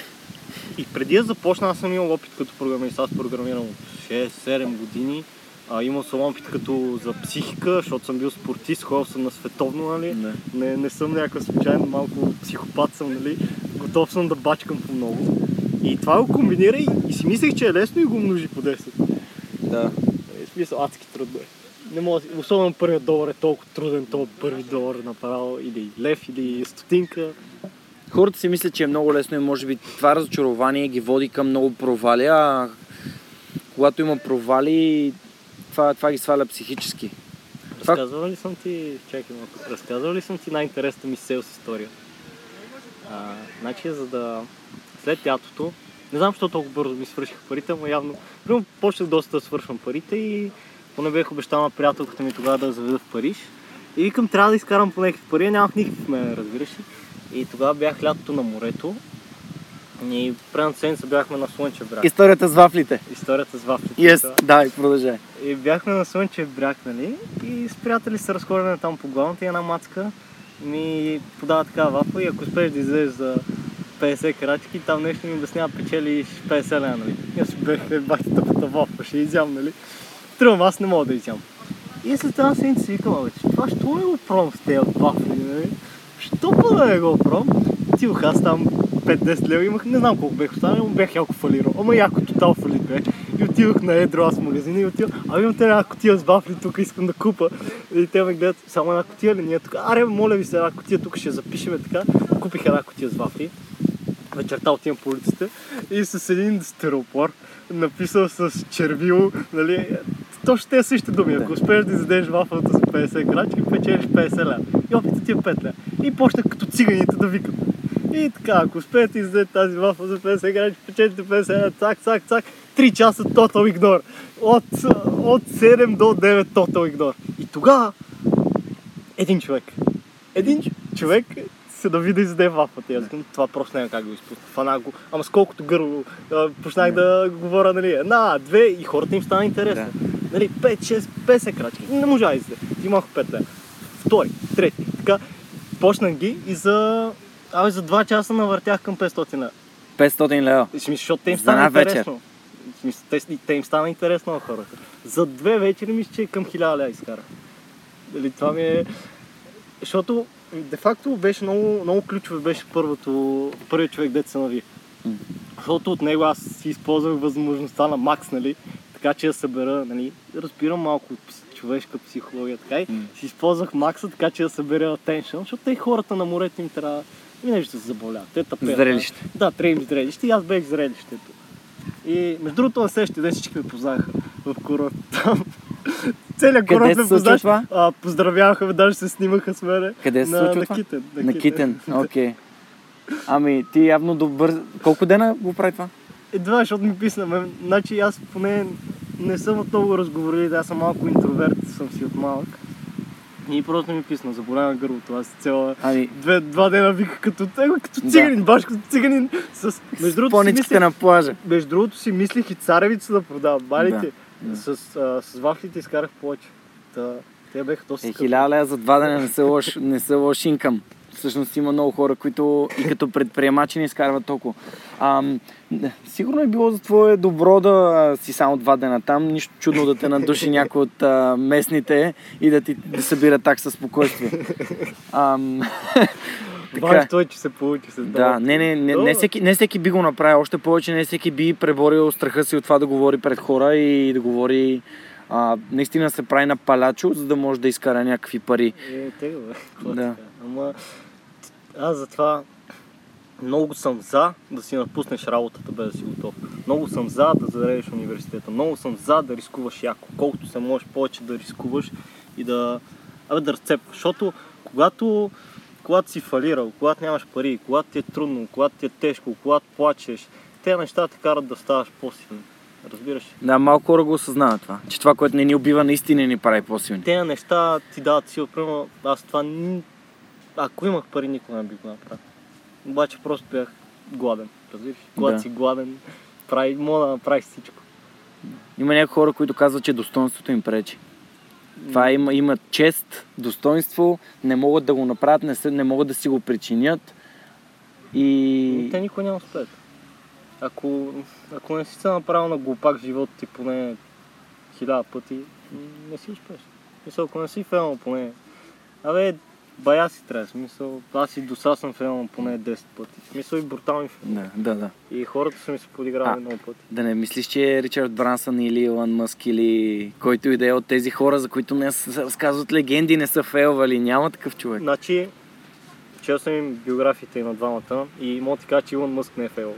и преди да започна, аз съм имал опит като програмист. Аз програмирам от 6-7 години. А, имал съм опит като за психика, защото съм бил спортист, ходил съм на световно, нали? Не. Не, не съм някакъв случайен, малко психопат съм, нали? Готов съм да бачкам по много. И това го комбинира и, и си мислех, че е лесно и го множи по 10. Да. Е, В смисъл, адски трудно е. Не си- особено първият долар е толкова труден, този първи долар направо, или лев, или стотинка. Хората си мислят, че е много лесно и може би това разочарование ги води към много провали, а когато има провали, това, това ги сваля психически. Това- Разказвал ли съм ти, чакай малко, разказвал ли съм ти най-интересната ми селс история? А, значи, за да след лятото, не знам, защо толкова бързо ми свършиха парите, но явно, примерно почнах доста да свършвам парите и поне бях обещал на приятелката ми тогава да заведа в Париж. И викам, трябва да изкарам по някакви пари, нямах никакви в мен, разбираш ли. И тогава бях лятото на морето и предната седмица бяхме на Слънчев бряг. Историята с вафлите. Историята с вафлите. Yes, да. да, и продължай. И бяхме на Слънчев бряг, нали? И с приятели се разхождаме там по главната и една мацка ми подава така вафа и ако успееш да излезеш за 50 крачки, там нещо ми обяснява, печелиш 50 лева, нали? И аз си бех, бах ти тъпата вафа, ще изям, нали? Тръм, аз не мога да изям. И след една седмица си викам, абе, че това ще не го пробвам с тези вафли, нали? що па да не го пробвам? Отидох аз там 5-10 лева имах, не знам колко бех останал, но бях яко фалирал. Ама яко тотал фалит бе. И отидох на едро аз в магазина и отидох, а имам една котия с вафли, тук искам да купа. И те ме гледат, само една котия ли ние тук? Аре, моля ви се, една котия тук ще запишеме така. Купих една котия с вафли. Вечерта отивам по улиците и с един стеропор, написал с червило, нали, точно те същите думи. Ако успееш да издадеш вафлата за 50 крачки, печелиш 50 лева. И опитът ти е 5 лева. И почнах като циганите да викат. И така, ако успеете да издадете тази вафла за 50 крачки, печелите 50 лева, цак, цак, цак. 3 часа total ignore. От, от 7 до 9 total ignore. И тогава един човек. Един човек се да види издаде вафлата. И аз казвам, това просто няма как да го изпусна. Фанах го. Ама с колкото гърло почнах да говоря, нали, една, две и хората им стана интересно. Нали, 5, 6, 50 крачки. Не можа да издаде. Имах 5 лева. Втори, трети. Така, почнах ги и за... Абе, за 2 часа навъртях към 500 лева. 500 лева. Смисъл, защото те им стана интересно. Смисъл, те, те им стана интересно на хората. За две вечери мисля, че към 1000 лева изкара. Дали, това ми е... Защото, де факто, беше много, много ключово, беше първото, първият човек, дете се нави. Защото от него аз си използвах възможността на Макс, нали? Така че да събера, нали? Разбирам малко от човешка психология, така и М. си използвах Макса, така че да събера attention, защото те хората на морето им трябва винаги ще се забавляват. Те тъпеят. Зрелище. Да, им зрелище и аз бех зрелището. И между другото на следващия ден всички ме познаха в курорт. Там целият се ме това? А, поздравяваха ме, даже се снимаха с мене. Къде се на, случва на това? Китен. На Китен. Окей. Ами, ти явно добър... Колко дена го прави това? Едва, защото ми писна. Значи аз поне не съм от много разговорили, аз съм малко интроверт, съм си от малък. И просто ми писна, заболя на гърлото, аз цяла Ами, две, два дена вика като, его, като Да. циганин, баш като циганин. С... Между другото, си мислех, на плажа. между другото си мислих и царевица да продавам. Балите, да. с, а, с вафлите изкарах повече. Та, те беха доста Е, хиляда за два дена не са лош, не са лош инкъм. Всъщност има много хора, които и като предприемачи не изкарват толкова. Не, сигурно е било за твое добро да си само два дена там. Нищо чудно да те надуши някой от а, местните и да ти да събира такса спокойствие. *laughs* Така. Важното е, че се получи с Да, не, не, не, не, всеки, не всеки би го направил, още повече не всеки би преборил страха си от това да говори пред хора и да говори а, наистина се прави на палачо, за да може да изкара някакви пари. Е, тега, бе. Да. Ама аз затова много съм за да си напуснеш работата без да си готов. Много съм за да заредиш университета. Много съм за да рискуваш яко. Колкото се можеш повече да рискуваш и да, абе, да разцепваш. Защото когато, когато си фалирал, когато нямаш пари, когато ти е трудно, когато ти е тежко, когато плачеш, те неща те карат да ставаш по-силен. Разбираш? Да, малко хора го осъзнават това. Че това, което не ни убива, наистина ни прави по-силни. Те неща ти дават сила. Примерно, аз това, ако имах пари, никога не бих го направил. Обаче просто бях гладен. Разбираш? Когато Да. си гладен, *laughs* прави, мога да направиш всичко. Има някои хора, които казват, че достоинството им пречи. Това има, имат чест, достоинство, не могат да го направят, не, се, не могат да си го причинят. И... И... Те никога няма успеят. Ако, ако не си се направил на глупак в живота ти поне хиляда пъти, не си успеш. Мисъл, ако не си фейлнал поне... Абе, бая си трябва. Смисъл, аз и до сега съм фейлнал поне 10 пъти. Смисъл и брутални фейлнал. Да, да, да. И хората са ми се подигравали много пъти. Да не мислиш, че Ричард Брансън или Илон Мъск или който и да е от тези хора, за които не разказват легенди, не са фейлвали. Няма такъв човек. Значи, чел съм им биографиите и на двамата и мога да ти кажа, че Илон Мъск не е фейлвал.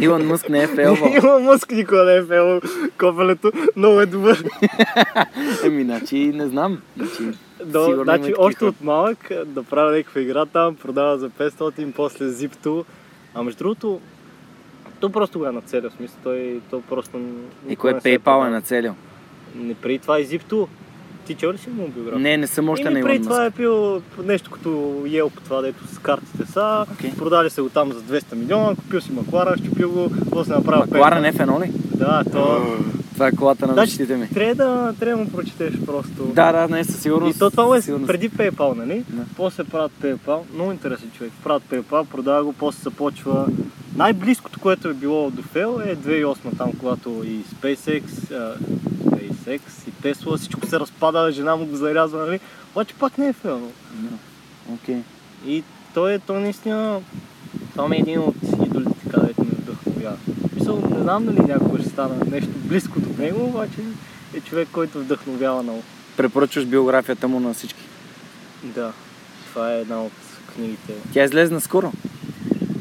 Илон Мъск не е фейлвал. *laughs* Илон Мъск никога не е фейлвал. Копелето много е добър. *laughs* Еми, значи не знам. Значи, има значи, още от малък да правя някаква игра там, продава за 500, после Zip2. А между другото, то просто го е нацелил, в смисъл, той, то просто... и се е PayPal е продал. нацелил? Не, преди това и Zip2. Ти чел ли си му биография? Не, не съм още на Илон преди това Мъск. е бил нещо като Yelp, това дето с картите са. Окей. Продали се го там за 200 милиона, купил си Маклара, щупил го, после направил Макларен PayPal. F1 ли? Да, то... Това е колата на Значи, мечтите ми. трябва да, трябва да му прочетеш просто. Да, да, не, със сигурност. И то това е сигурност. преди PayPal, нали? Да. После правят PayPal. Много интересен човек. Правят PayPal, продава го, после се почва. Най-близкото, което е било до фейл е 2008 там, когато и SpaceX, а, SpaceX и Tesla, всичко се разпада, жена му го зарязва, нали? Обаче пак не е. Да. Окей. И той е, той наистина, това ми е един от идолите, където ме вдъхновява. Мисъл, не знам дали някога ще стана нещо близко до него, обаче е човек, който вдъхновява много. Препоръчваш биографията му на всички. Да, това е една от книгите. Тя излезна скоро.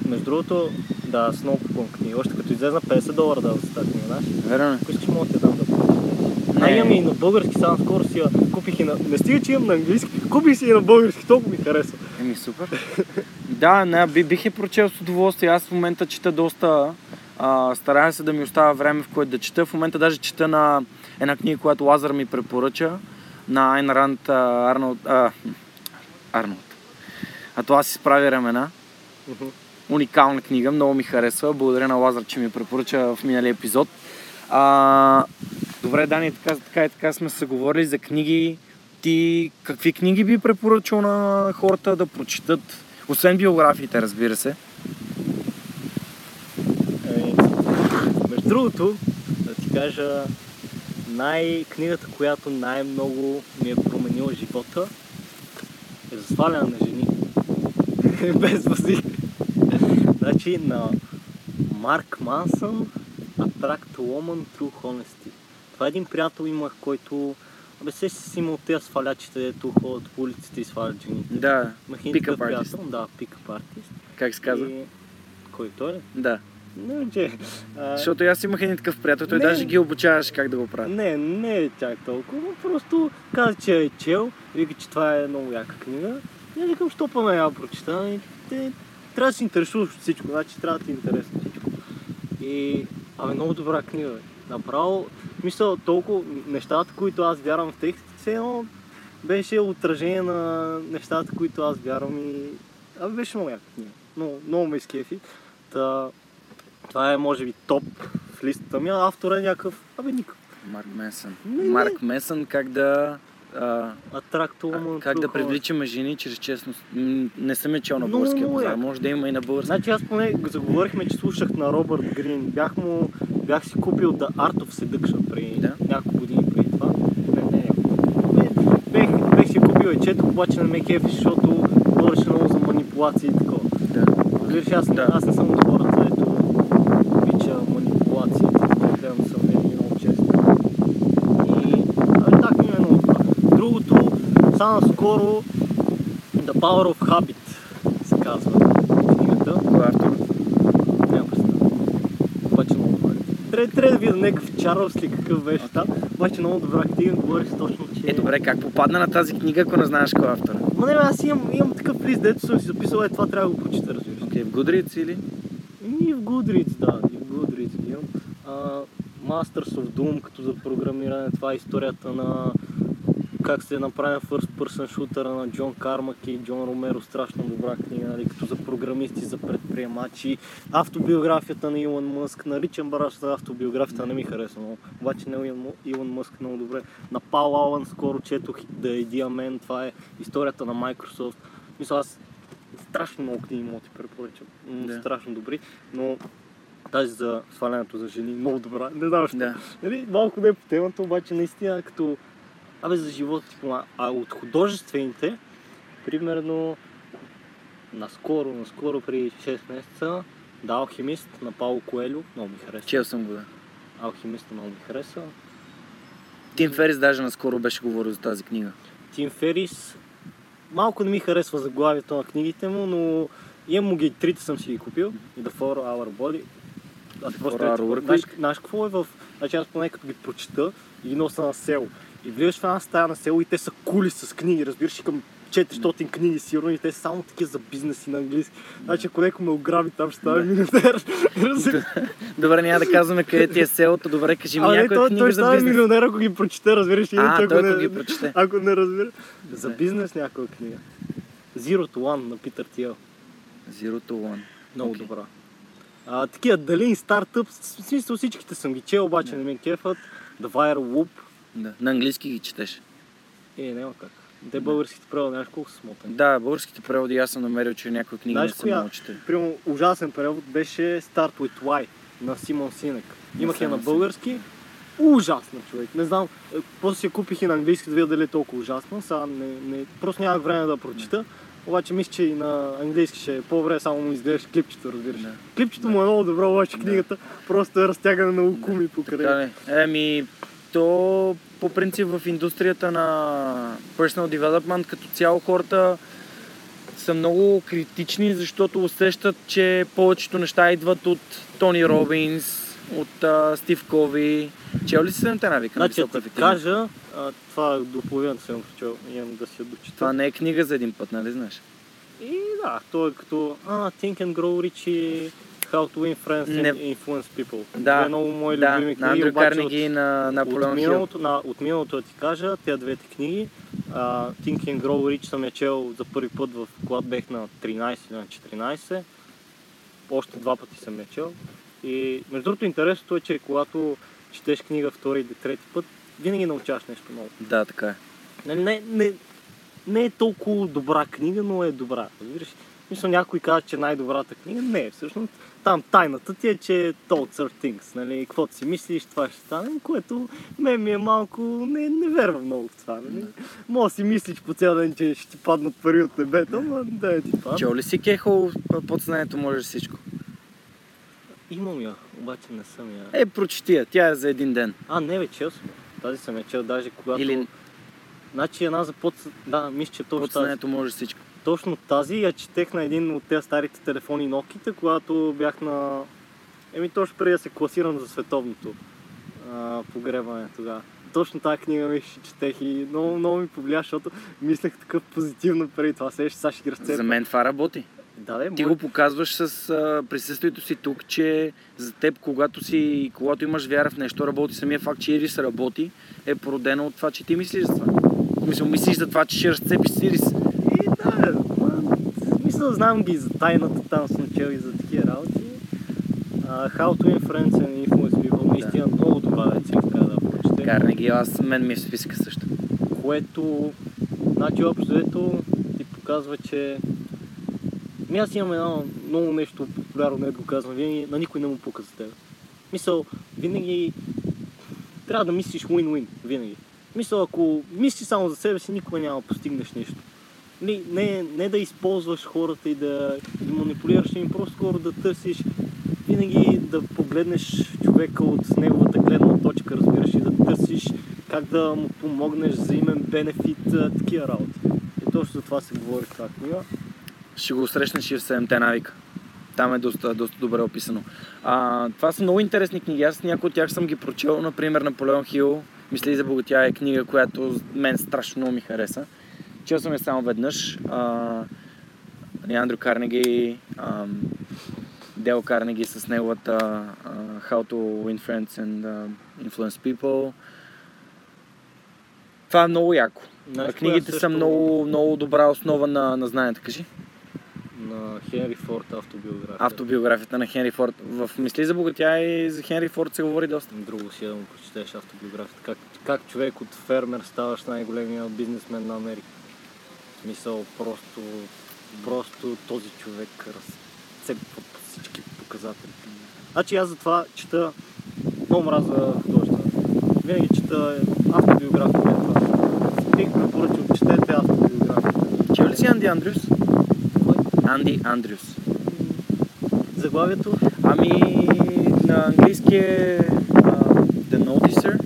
Между другото, да, аз много купувам книги. Още като излезна 50 долара да за тази книга, знаеш? Верно ли? Ако искаш, мога да ти дам да. А, имам и на български, само скоро си я купих и на... Не стига, че имам на английски, купих си и на български, толкова ми харесва. Еми супер. да, не, би, бих е прочел с удоволствие. Аз в момента чета доста. А, старая се да ми остава време, в което да чета. В момента даже чета на една книга, която Лазар ми препоръча. На Айн Ранд а, Арнолд. А, Арнолд. А това си справи ремена. Уникална книга, много ми харесва. Благодаря на Лазар, че ми я препоръча в миналия епизод. А, добре, Дани, така, така и така сме се говорили за книги. Ти какви книги би препоръчал на хората да прочитат? Освен биографиите, разбира се. Е, между другото, да ти кажа, най-книгата, която най-много ми е променила живота, е за на жени. *laughs* Без възик. значи на Марк Мансън Attract Woman Through Honesty. Това е един приятел имах, който Абе, се си имал тези свалячите, дето ходят по улиците и свалят жените. Да, artist. приятел. Да, пикъп артист. как се казва? И... Кой той ли? Да. Не, че... а, Защото аз имах един такъв приятел, той Не. даже ги обучаваше как да го правят. Не, не е чак толкова, просто каза, че е чел, вика, че това е много яка книга. И аз викам, що па я прочита. И те, трябва да се интересуваш от всичко, значи трябва да ти е интересно всичко. И, абе, много добра книга, бе. Направо, мисля, толкова нещата, които аз вярвам в текстите, все едно беше отражение на нещата, които аз вярвам и... Абе, беше много яка книга. Много, много ме изкефи. Та, това е, може би, топ в листата ми, а автора е някакъв, абе, никакъв. Марк Месън. Не, не. Марк Месън как да... А, Атрактувам. как да привличаме жени чрез честност. Не съм е чел на българския пазар. яко. Може да има и на български. Значи аз поне заговорихме, че слушах на Робърт Грин. Бях му, бях си купил The Art of Seduction преди Да. няколко години преди това. Не, не, не. Бех, бех си купил и четох, обаче не ме кефи, защото говореше много за манипулации и такова. Да. Разбираш, аз, Да. аз не съм от хората, ето обича манипулации, гледам съм винаги много често. И, абе, так ми е много това. Само наскоро, The Power of Habit се казва книгата. Кой е автор? Няма представа. Обаче много добре. Трябва, трябва да видя някакъв Чарлз ли какъв беше там. Обаче много добра книга, говори се точно, че... Е, добре, как попадна на тази книга, ако не знаеш кой е автор? Ма не, аз имам, имам такъв лист, дето съм си записал, е това трябва да го прочита, разбираш. Окей, в Goodreads или? И в Goodreads, да, и в ги имам. Masters of Doom, като за програмиране, това е историята на как се направи First Person шутера на Джон Кармак и Джон Ромеро, страшно добра книга, нали, като за програмисти, за предприемачи. Автобиографията на Илон Мъск, наричам барашата автобиографията, не ми харесва много. Обаче на Илон, Мъск много добре. На Пал Алън скоро четох The Idea Man, това е историята на Microsoft. Мисля, аз страшно много книги мога да ти препоръчам. Да. Страшно добри, но тази за свалянето за жени много добра. Не знам защо. Да. Нали, малко не е по темата, обаче наистина като Абе за живота ти помага. А от художествените, примерно наскоро, наскоро преди 6 месеца, да, Алхимист на Пауло Коелю, много ми хареса. Чел съм го, да. Алхимиста много ми хареса. Тим Ферис даже наскоро беше говорил за тази книга. Тим Ферис, малко не ми харесва заглавието на книгите му, но имам му ги, трите съм си ги купил. И The Four Hour Body. Аз просто Hour Work знаеш, какво е в... Значи аз поне като ги прочита и ги носа на село. И влизаш в една стая на село и те са кули с книги, разбираш, и към 400 книги сигурно и те са само такива за бизнес и на английски. Значи ако някой ме ограби там ще стане Да. милионер. *laughs* Добре, няма да казваме къде ти е селото. Добре, кажи ми А някоя той, книга той за става бизнес. милионер, ако ги прочете, разбираш. А, иначе той не, ако ги прочете. Ако не разбира. За бизнес някоя книга. Zero to One на Питър Тиел. Zero to One. Много Окей. добра. А, такива дали стартъп, в смисъл всичките съм ги чел, обаче не ме кефат. The Viral Loop. Да. На английски ги четеш. Е, няма как. Те българските преводи, знаеш колко са смотани. Да, българските преводи аз съм намерил, че някои книги Знаеш не са чете. Примерно, ужасен превод беше Start with Why на Симон Синек. Имах я на български. Ужасна човек. Не знам, е, после си я купих и на английски да видя дали е толкова ужасна. Сега не, не, просто нямах време да прочита. Обаче мисля, че и на английски ще е по-добре, само му изглеждаш клипчето, разбираш. Да. Клипчето му е много добро, обаче Да. книгата просто е разтягане на лукуми покрай. Така ли? Еми, то по принцип в индустрията на personal development като цяло хората са много критични, защото усещат, че повечето неща идват от Тони Робинс, от а, Стив Кови. Чел ли си седемте навика? на Значи, високоефективни? кажа, а, това до половината съм прочел, имам да си я дочита. Това не е книга за един път, нали знаеш? И да, то е като а, Think and Grow Rich и How to Win Friends Не- Influence People. Да, Две много мои Да, любими на книги, Андрю обаче Карнеги и на Наполеон от, миналото, на, от миналото да ти кажа, тези двете книги, а, Think and Grow Rich съм я чел за първи път, в, когато бех на 13 или на 14. Още два пъти съм я чел. И между другото интересното е, че когато четеш книга втори или трети път, винаги научаваш нещо ново. Да, така е. Не, не, не е толкова добра книга, но е добра. Разбираш? Мисля, някой казва, че е най-добрата книга. Не, всъщност там тайната ти е, че told are things. Нали? Каквото си мислиш, това ще стане, което мен ми е малко... Не, не вярвам много в това. Нали? Може да си мислиш по цял ден, че ще ти паднат пари от небето, но да е ти паднат. Чел ли си Кехо, подсъзнанието може всичко? Имам я, обаче не съм я. Е, прочети я, тя е за един ден. А, не, бе, чел съм. Тази съм я чел, даже когато... Или Значи една за под... Да, мисля, че точно тази. подсъзнанието може всичко. Точно тази я четех на един от тези старите телефони Nokia, когато бях на... Еми точно преди да се класирам за световното а, погребане тогава. Точно тази книга ми ще четех и много, много ми повлия, защото мислех такъв позитивно преди това. Сега ще, сега ще ги разцепя. За мен това работи. Да, бе, Ти мой- го показваш с а, присъствието си тук, че за теб, когато, си, когато имаш вяра в нещо, работи самия факт, че Ирис работи, е породено от това, че ти мислиш за това. Смисъл, мислиш за това, че ще разцепиш Ирис. И да, бе, ма, мисля, знам ги за тайната, там съм чел и за такива работи. А, How to Win Friends and Influence People, наистина много добра лекция, трябва да прочете. Карнеги, аз мен ми е в списъка също. което, значи общо взето ти показва, че ми аз имам едно много нещо популярно, не го казвам, винаги на никой не му пука за теб. Мисъл, винаги трябва да мислиш win-win, винаги. Мисъл, ако мислиш само за себе си, никога няма да постигнеш нищо. Не, не, не да използваш хората и да ги манипулираш, ами просто скоро да търсиш винаги да погледнеш човека от неговата гледна точка, разбираш, и да търсиш как да му помогнеш за имен бенефит, такива работи. И точно за това се говори тази книга. Ще го срещнеш и в 7 навика. Там е доста, доста добре описано. А, това са много интересни книги. Аз някои от тях съм ги прочел. Например, Наполеон Хил. Мисли за богатя е книга, която мен страшно ми хареса. Чел съм я само веднъж. А, и Андрю Карнеги, а, Дел Карнеги с неговата а, How to Win Friends and uh, Influence People. Това е много яко. Знаеш, книгите са също- много, много добра основа на, на знанието. Кажи. На Хенри Форд автобиография. автобиографията на Хенри Форд. В Мисли за богатя и за Хенри Форд се говори доста. Друго си е да му прочетеш автобиографията. Как, как човек от фермер ставаш най-големия бизнесмен на Америка. Смисъл, просто, просто този човек разцепва всички показатели. Значи аз затова чета много мраза художествена. Винаги чета автобиография. Бих препоръчал, четете автобиографията. Чел ли си Анди Андрюс? Кой? Анди Андрюс. Заглавието? Ами на английски е а, The Noticer.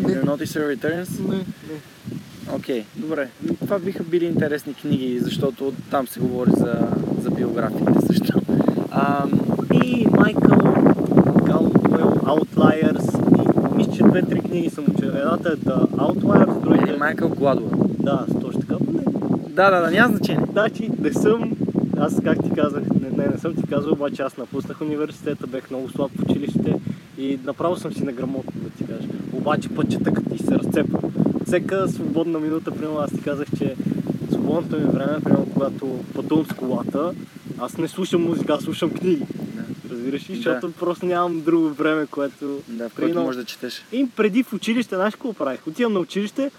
The Noticer Returns. Не, не. Окей, добре. Това биха били интересни книги, защото там се говори за, за биографиите също. А, И Майкъл Галуел Outliers. И мисля, че две-три книги съм учил. Едната е The Outliers, другите... или Майкъл Гладуел. Да, точно така. Не. Да, да, да, няма значение. Значи, не съм... Аз как ти казах, не, не, не съм ти казал, обаче аз напуснах университета, бех много слаб в училище и направо съм си неграмотно, да ти кажа. Обаче път чета като ти се разцепва. Всека свободна минута, примерно аз ти казах, че свободното ми време, примерно когато пътувам с колата, аз не слушам музика, аз слушам книги. Да, Разбираш ли? Да. Защото просто нямам друго време, което... да в много- можеш да четеш. И преди в училище, знаеш какво правих? Отивам на училище,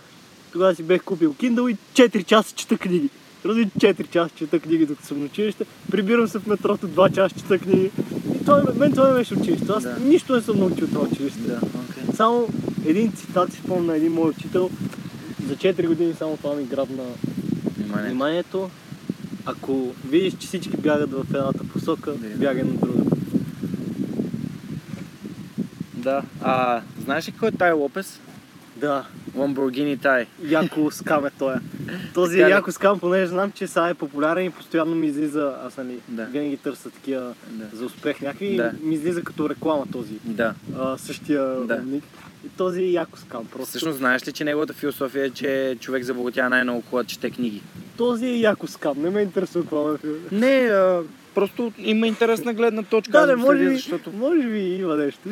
тогава си бех купил Kindle и 4 часа чета книги. Ради 4 часа чета книги, докато съм на училище. Прибирам се в метрото, 2 часа чета книги. И той, мен това ми беше училище. Аз Да. нищо не съм научил от това училище. Да, окей. Само един цитат си спомня един мой учител. За 4 години само това ми грабна Внимание. вниманието. ако видиш, че всички бягат в едната посока, Да. бягай на другата. Да. А, знаеш ли кой е Тай Лопес? Да, Lamborghini Тай. яко скам е той. *laughs* Този Така яко скам, понеже знам, че сега е популярен и постоянно ми излиза, аз нали, Да. винаги търся такива Да. за успех някакви, Да. ми излиза като реклама този, Да. а, същия Да. ник. Този е яко скам, просто. Всъщност знаеш ли, че неговата философия е, че човек забогатява най-много, когато чете книги? Този е яко скам, не ме интересува какво ме Не, а, просто има интересна гледна точка. Да, не, може би, Защото може би има нещо.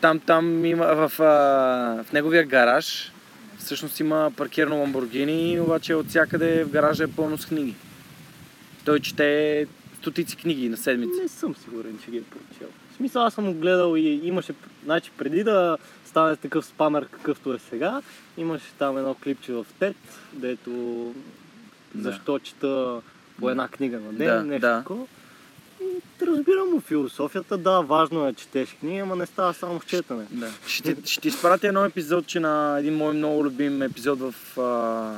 там, там има в, а, в неговия гараж всъщност има паркирано Ламборгини, обаче от всякъде в гаража е пълно с книги. Той чете стотици книги на седмица. Не съм сигурен, че ги е прочел. В смисъл, аз съм го гледал и имаше, значи преди да стане такъв спамер, какъвто е сега, имаше там едно клипче в TED, дето Да. защо чета по една книга на ден, Да, нещо да. такова. Разбирам му философията, да, важно е, че четеш книги, ама не става само в четене. Да. Ще, ще ти изпратя едно епизодче на един мой много любим епизод в а,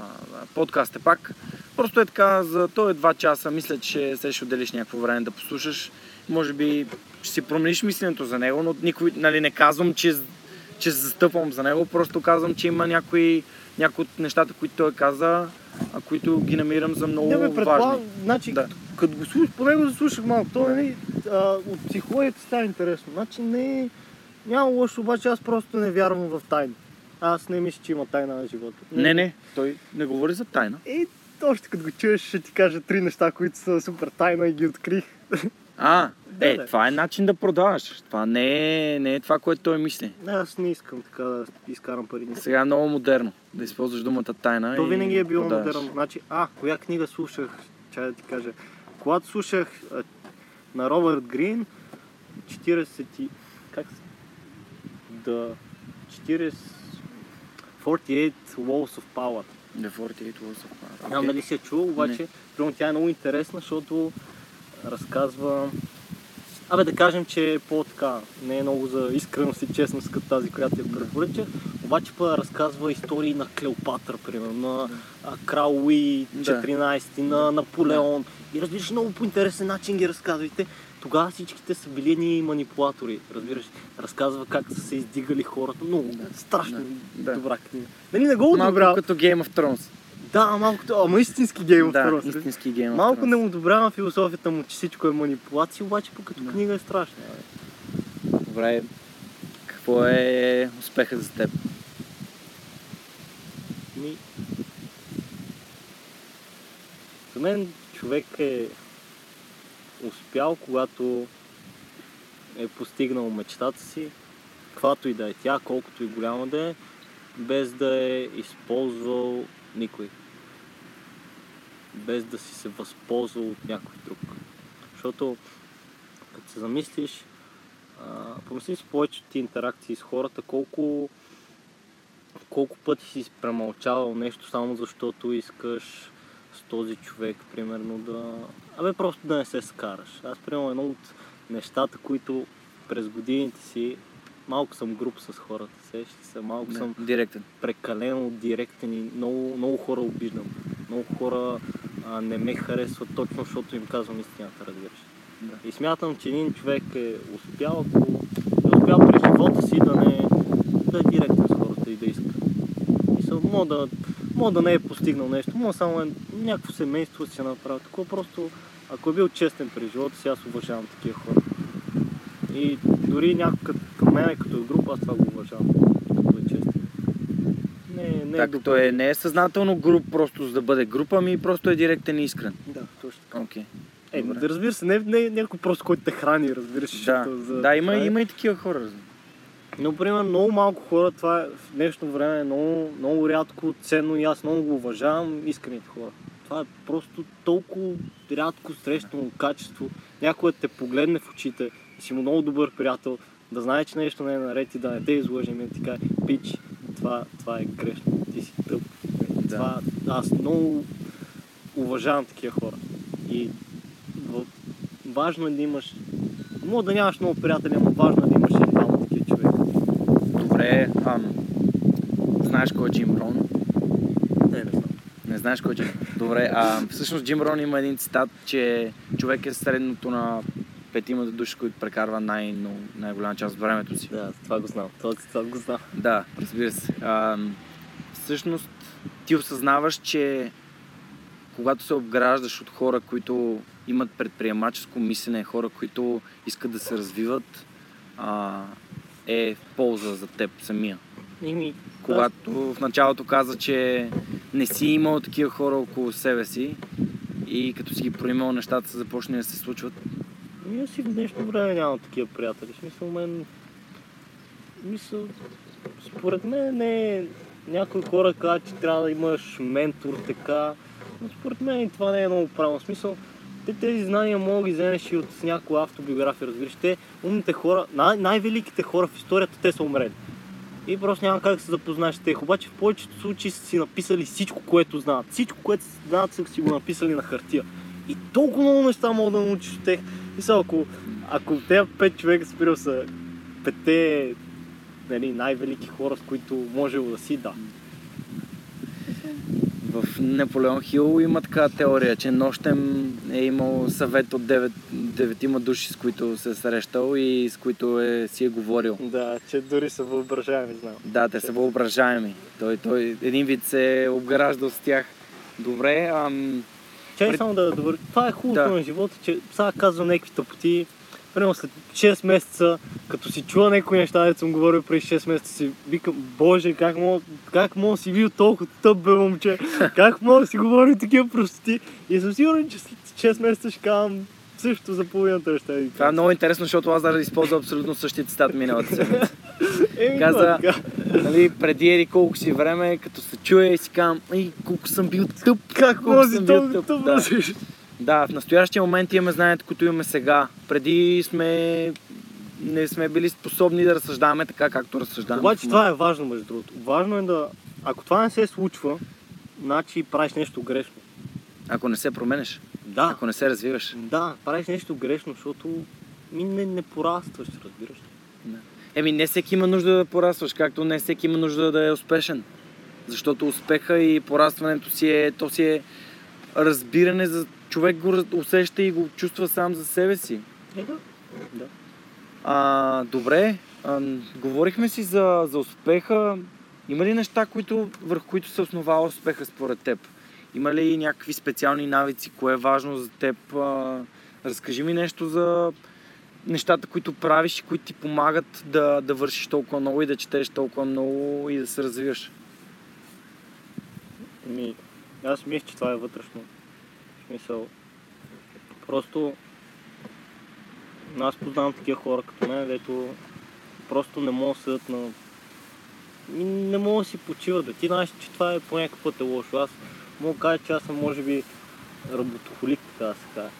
подкаста пак. Просто е така, за той е два часа, мисля, че се ще отделиш някакво време да послушаш. Може би ще си промениш мисленето за него, но никой, нали, не казвам, че, че застъпвам за него, просто казвам, че има някои, някои от нещата, които той каза, а които ги намирам за много Не бе, важни. значи, Да. като го слуш, поне го заслушах малко, то нали, а, от психологията става интересно. Значи не няма лошо, обаче аз просто не вярвам в тайни. Аз не мисля, че има тайна на живота. Не, не, той не говори за тайна. И още като го чуеш, ще ти кажа три неща, които са супер тайна и ги открих. *laughs* А, Да, е, да. това е начин да продаваш. Това не е, не е това, което той мисли. Не, аз не искам така да изкарам пари. Сега е много модерно да използваш думата тайна. То и винаги е било продаваш. модерно. Значи, а, коя книга слушах? Чай да ти кажа. Когато слушах а, на Робърт Грин, 40 и... Как се... Да... 40... 48 Walls of Power. The 48 Laws of Power. Знам Окей. дали си я чул, обаче примерно тя е много интересна, защото разказва... Абе да кажем, че е по-така, не е много за искреност и честност като тази, която я препоръча, обаче пък разказва истории на Клеопатра, примерно, на крал Луи Да. 14, на Наполеон. И разбираш, много по интересен начин ги разказвайте. Тогава всичките са били ни манипулатори, разбираш. Разказва как са се издигали хората. Много, страшно Да. Да. добра книга. Нали не го Малко одобрявам? като Game of Thrones. Да, малко, ама истински Game of да, Thrones. истински Game of Малко не одобрявам философията му, че всичко е манипулация, обаче пък като Да. книга е страшна. бе. Добре, какво е успеха за теб? Ми... За мен човек е успял, когато е постигнал мечтата си, каквато и да е тя, колкото и голяма да е, без да е използвал никой. Без да си се възползвал от някой друг. Защото, като се замислиш, помисли си повечето ти интеракции с хората, колко колко пъти си премълчавал нещо само защото искаш с този човек, примерно, да... Абе, просто да не се скараш. Аз, примерно, едно от нещата, които през годините си малко съм груп с хората, сеща се, малко Да, съм Директен. прекалено директен и много, много хора обиждам. Много хора а, не ме харесват точно, защото им казвам истината, разбираш. Да. И смятам, че един човек е успял, ако е успял през живота си да не да е директен с хората и да иска. И са, мога да, мога да не е постигнал нещо, мога само е, някакво семейство си направил. Такова просто, ако е бил честен през живота си, аз уважавам такива хора. И дори като- към мен, като група, аз това го уважавам. Не, не Так, добър. той е, не е съзнателно груп, просто за да бъде група, ми просто е директен и искрен. Да, точно така. Окей. Е, Добре. да разбира се, не, не е някой просто, който те храни, разбираш. Да, за да има, това е- има и такива хора. Но, примерно, много малко хора, това е, в днешно време е много, много рядко, ценно и аз много го уважавам, искрените хора. Това е просто толкова рядко срещано качество. Някой да те погледне в очите и си му много добър приятел, да знае, че нещо не е наред и да не те излъже и каже, пич, това, това е грешно, ти си тъп. Да. Това, аз много уважавам такива хора. И в... важно е да имаш, мога да нямаш много приятели, но важно е да имаш и двама такива човека. Добре, ам, знаеш кой е Джим Брон? Не, не знам. Не Не знаеш кой е Джим. Добре, а всъщност Джим Рон има един цитат, че човек е средното на петимата души, които прекарва най- най-голяма част от времето си. Да, това го знам. Това, това го знам. Да, разбира се. А, всъщност ти осъзнаваш, че когато се обграждаш от хора, които имат предприемаческо мислене, хора, които искат да се развиват, а, е в полза за теб самия. Ими, Когато в началото каза, че не си имал такива хора около себе си и като си ги проимал, нещата са започнали да се случват. И в днешно време нямам такива приятели. Смисъл мен... Мисъл... Според мен не. Някои хора казват, че трябва да имаш ментор, така. Но според мен това не е много правилно. Смисъл, те тези знания мога ги вземеш и от някоя автобиография, разбираш. Те, умните хора, най- най-великите хора в историята, те са умрели. И просто няма как да се запознаеш с тях. Обаче в повечето случаи са си написали всичко, което знаят. Всичко, което знаят, са си го написали на хартия. И толкова много неща мога да научиш от тях. Мисля, ако, ако тези пет човека спирал са пете нали, най-велики хора, с които може да си, да. В Наполеон Хил има така теория, че нощем е имал съвет от 9, деветима души, с които се е срещал и с които е, си е говорил. Да, че дори са въображаеми, знам. Да, те са въображаеми. Той, той един вид се е обграждал с тях. Добре, ам, Чай Пред- само да довърши. Това е хубавото Да. на живота, че сега казвам някакви тъпоти. Примерно след 6 месеца, като си чува някои неща, да съм говорил преди 6 месеца, си викам, боже, как мога, как мога си бил толкова тъп, бе, момче? *laughs* Как мога да си говори такива простоти? И съм сигурен, че след 6 месеца ще казвам също за половината неща. Това е много интересно, защото аз даже използвам абсолютно същия цитат миналата седмица. *laughs* Еми, Каза- нали, преди ери колко си време, като се чуя и си казвам, ай, колко съм бил тъп. Как колко да съм бил тъп, тъп, да. Да, в настоящия момент имаме знанието, които имаме сега. Преди сме не сме били способни да разсъждаваме така, както разсъждаваме. Обаче това е важно, между другото. Важно е да, ако това не се случва, значи правиш нещо грешно. Ако не се променеш, Да. ако не се развиваш. Да, правиш нещо грешно, защото ми не, не порастваш, разбираш. ли? Еми, не всеки има нужда да порастваш, както не всеки има нужда да е успешен. Защото успеха и порастването си е, то си е разбиране за човек го усеща и го чувства сам за себе си. Е, да. да. А, добре, а, говорихме си за, за успеха. Има ли неща, които, върху които се основава успеха според теб? Има ли някакви специални навици? Кое е важно за теб? Разкажи ми нещо за нещата, които правиш и които ти помагат да, да вършиш толкова много и да четеш толкова много и да се развиваш. Ми, аз мисля, че това е вътрешно. В смисъл, просто аз познавам такива хора като мен, дето просто не могат да седат на... Ми, Не могат да си почиват. Да. Ти знаеш, че това е по някакъв път е лошо. Аз мога да кажа, че аз съм може би работохолик, така да се каже.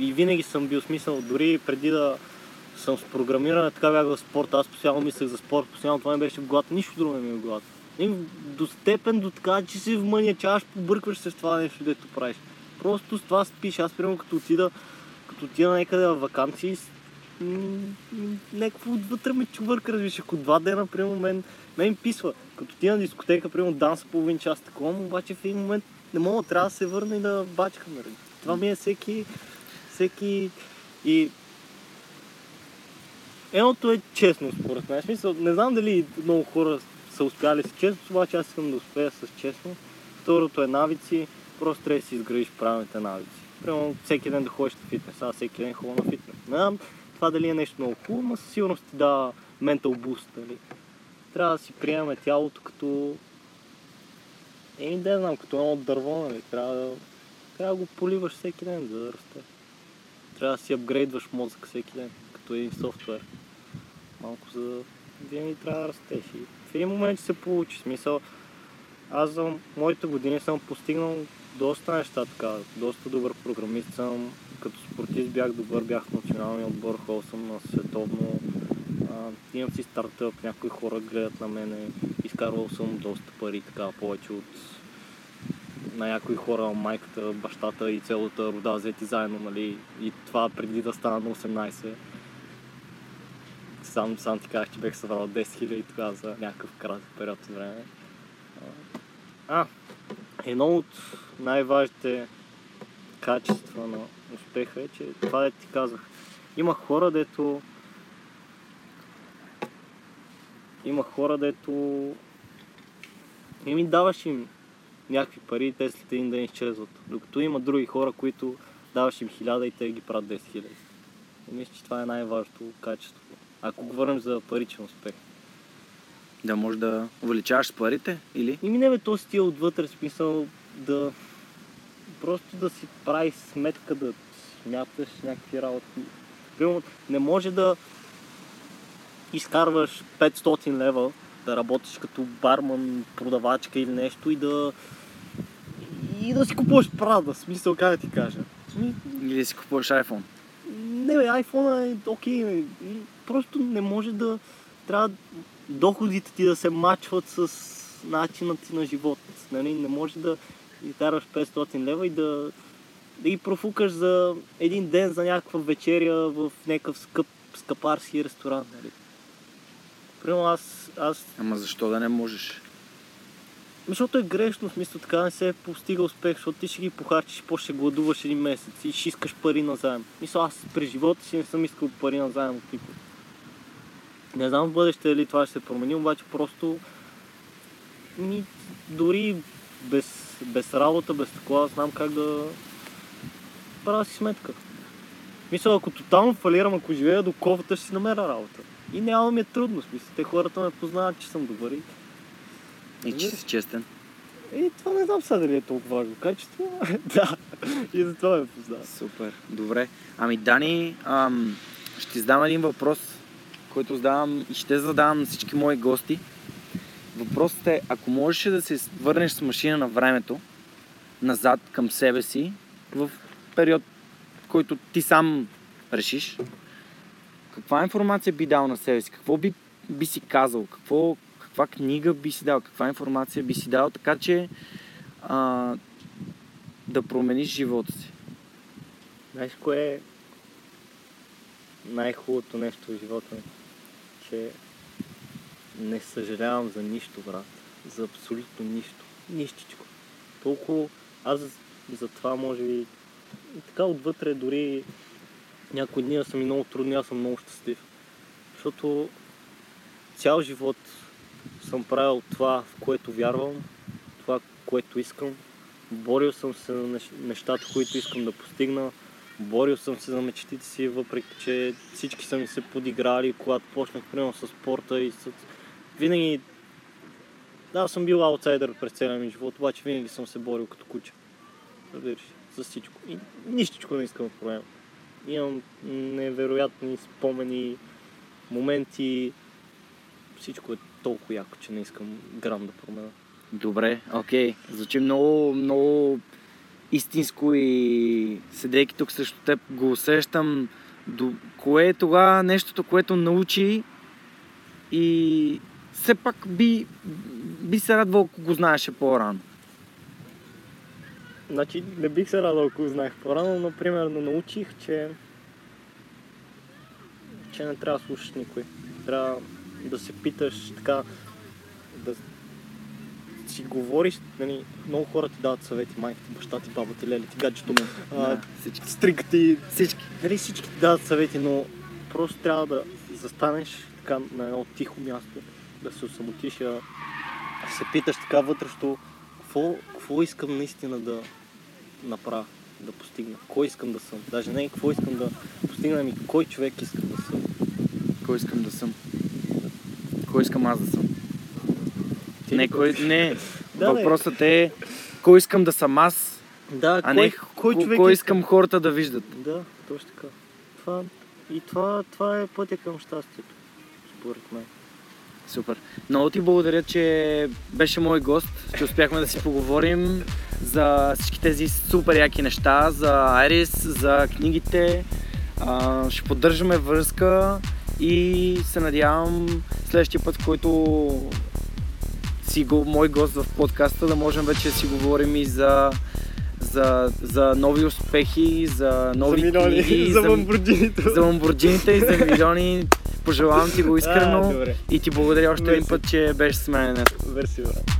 И винаги съм бил смисъл, дори преди да съм с програмиране, така бях в спорта. Аз постоянно мислех за спорт, постоянно това ми беше в главата, нищо друго не ми е в главата. И до степен до така, че си вманячаваш, побъркваш се в това нещо, дето правиш. Просто с това спиш. Аз примерно като отида, като отида някъде в вакансии, някакво отвътре ме чувърка, разбираш, ако два дена, примерно, мен, мен писва. Като отида на дискотека, примерно, данса половин час такова, обаче в един момент не мога, трябва да се върна и да бачкам. нали. Това ми е всеки, всеки и Едното е честно, според мен. Смисъл, не знам дали много хора са успяли с честност, обаче аз искам да успея с честно. Второто е навици, просто трябва да си изградиш правилните навици. Примерно всеки ден да ходиш на фитнес, аз всеки ден ходя на фитнес. Не знам това дали е нещо много хубаво, но със сигурност ти дава ментал буст. Трябва да си приемаме тялото като... Еми, да знам, като едно дърво, нали? Трябва да, трябва да го поливаш всеки ден, за да расте. Трябва да си апгрейдваш мозък всеки ден, като един софтуер. Малко за да винаги трябва да растеш. И в един момент ще се получи. Смисъл, аз за моите години съм постигнал доста неща така. Доста добър програмист съм. Като спортист бях добър, бях в националния отбор, ходил съм на световно. А, имам си стартъп, някои хора гледат на мене. Изкарвал съм доста пари, така повече от на някои хора, майката, бащата и цялата рода взети заедно, нали? И това преди да стана на 18. Сам, сам ти казах, че бях събрал 10 000 тогава за някакъв кратък период от време. А, едно от най-важните качества на успеха е, че това да ти казах. Има хора, дето има хора, дето и ми даваш им някакви пари и те след един ден изчезват. Докато има други хора, които даваш им хиляда и те ги правят 10 хиляди. И мисля, че това е най-важното качество. Ако говорим за паричен успех. Да може да увеличаваш с парите или? И не бе то стил отвътре, в смисъл да просто да си прави сметка, да смяташ някакви работи. Примерно, не може да изкарваш 500 лева, да работиш като барман, продавачка или нещо и да и да си купуваш Прада, смисъл как да ти кажа. Или да си купуваш iPhone? Не бе, iPhone е окей, бе. просто не може да... Трябва доходите ти да се мачват с начина ти на живот. Нали? Не може да изкараш 500 лева и да, да ги профукаш за един ден за някаква вечеря в някакъв скъп, скъпарски ресторант. Нали? Примерно аз, аз Ама защо да не можеш? защото е грешно, в смисъл така не се постига успех, защото ти ще ги похарчиш после ще гладуваш един месец и ще искаш пари на заем. Мисля, аз през живота си не съм искал пари на заем от никой. Не знам в бъдеще дали това ще се промени, обаче просто ми, дори без, без работа, без такова, знам как да правя си сметка. Мисля, ако тотално фалирам, ако живея до кофата, ще си намеря работа. И няма ми е трудно, смисъл. Те хората ме познават, че съм добър и И че си честен. и това не знам сега дали е толкова важно качество. *laughs* да, и затова ме познава. Супер. Добре. Ами Дани, ам, ще ти задам един въпрос, който задавам и ще задавам на всички мои гости. Въпросът е, ако можеш да се върнеш с машина на времето, назад към себе си, в период, който ти сам решиш, каква информация би дал на себе си? Какво би, би си казал? Какво, каква книга би си дал? Каква информация би си дал? Така че а, да промениш живота си. Знаеш кое е най-хубавото нещо в живота ми? Че не съжалявам за нищо, брат. За абсолютно нищо. Нищичко. Толкова аз за това може би така отвътре дори някои дни са ми много трудни, аз съм много щастлив. Защото цял живот съм правил това, в което вярвам, това, което искам. Борил съм се нещ- нещата, които искам да постигна. Борил съм се за мечтите си, въпреки че всички са ми се подиграли, когато почнах примерно с спорта и с... Винаги... Да, съм бил аутсайдър през целия ми живот, обаче винаги съм се борил като куче. Разбираш, за всичко. И нищичко не искам да променям. Имам невероятни спомени, моменти. Всичко е толкова яко, че не искам грам да променя. Добре, окей. Звучи много, много истинско и седейки тук срещу теб го усещам. До... Кое е тогава нещото, което научи и все пак би, би се радвал, ако го знаеше по-рано. Значи не бих се радвал, ако знаех по-рано, но примерно научих, че че не трябва да слушаш никой. Трябва да се питаш така, да си говориш, нали, много хора ти дават съвети, майка ти, баща ти, баба ти, леля ти, гаджето, а, Да, всички. стрика ти, Всички. Нали всички ти дават съвети, но просто трябва да застанеш така на едно тихо място, да се осамотиш, да се питаш така вътрешно, какво, какво искам наистина да направя, да постигна, кой искам да съм. Даже не какво искам да постигна, ами кой човек искам да съм. Кой искам да съм? Кой искам аз да съм? Ти Не, кой... не. *laughs* Да. Въпросът е кой искам да съм аз, Да, а кой, не кой човек кой иска? искам хората да виждат. Да, точно така. Това, и това, това е пътя към щастието, според мен. Супер. Много ти благодаря, че беше мой гост, че успяхме да си поговорим за всички тези супер яки неща, за Айрис, за книгите. А, ще поддържаме връзка и се надявам следващия път, в който си го, мой гост в подкаста, да можем вече да си говорим и за, за, за нови успехи, за нови за милиони, книги, за ламбурджините. за ламбурджините и за милиони. Пожелавам ти го искрено. А. И ти благодаря още един път, че беше с мен. Верси, брат.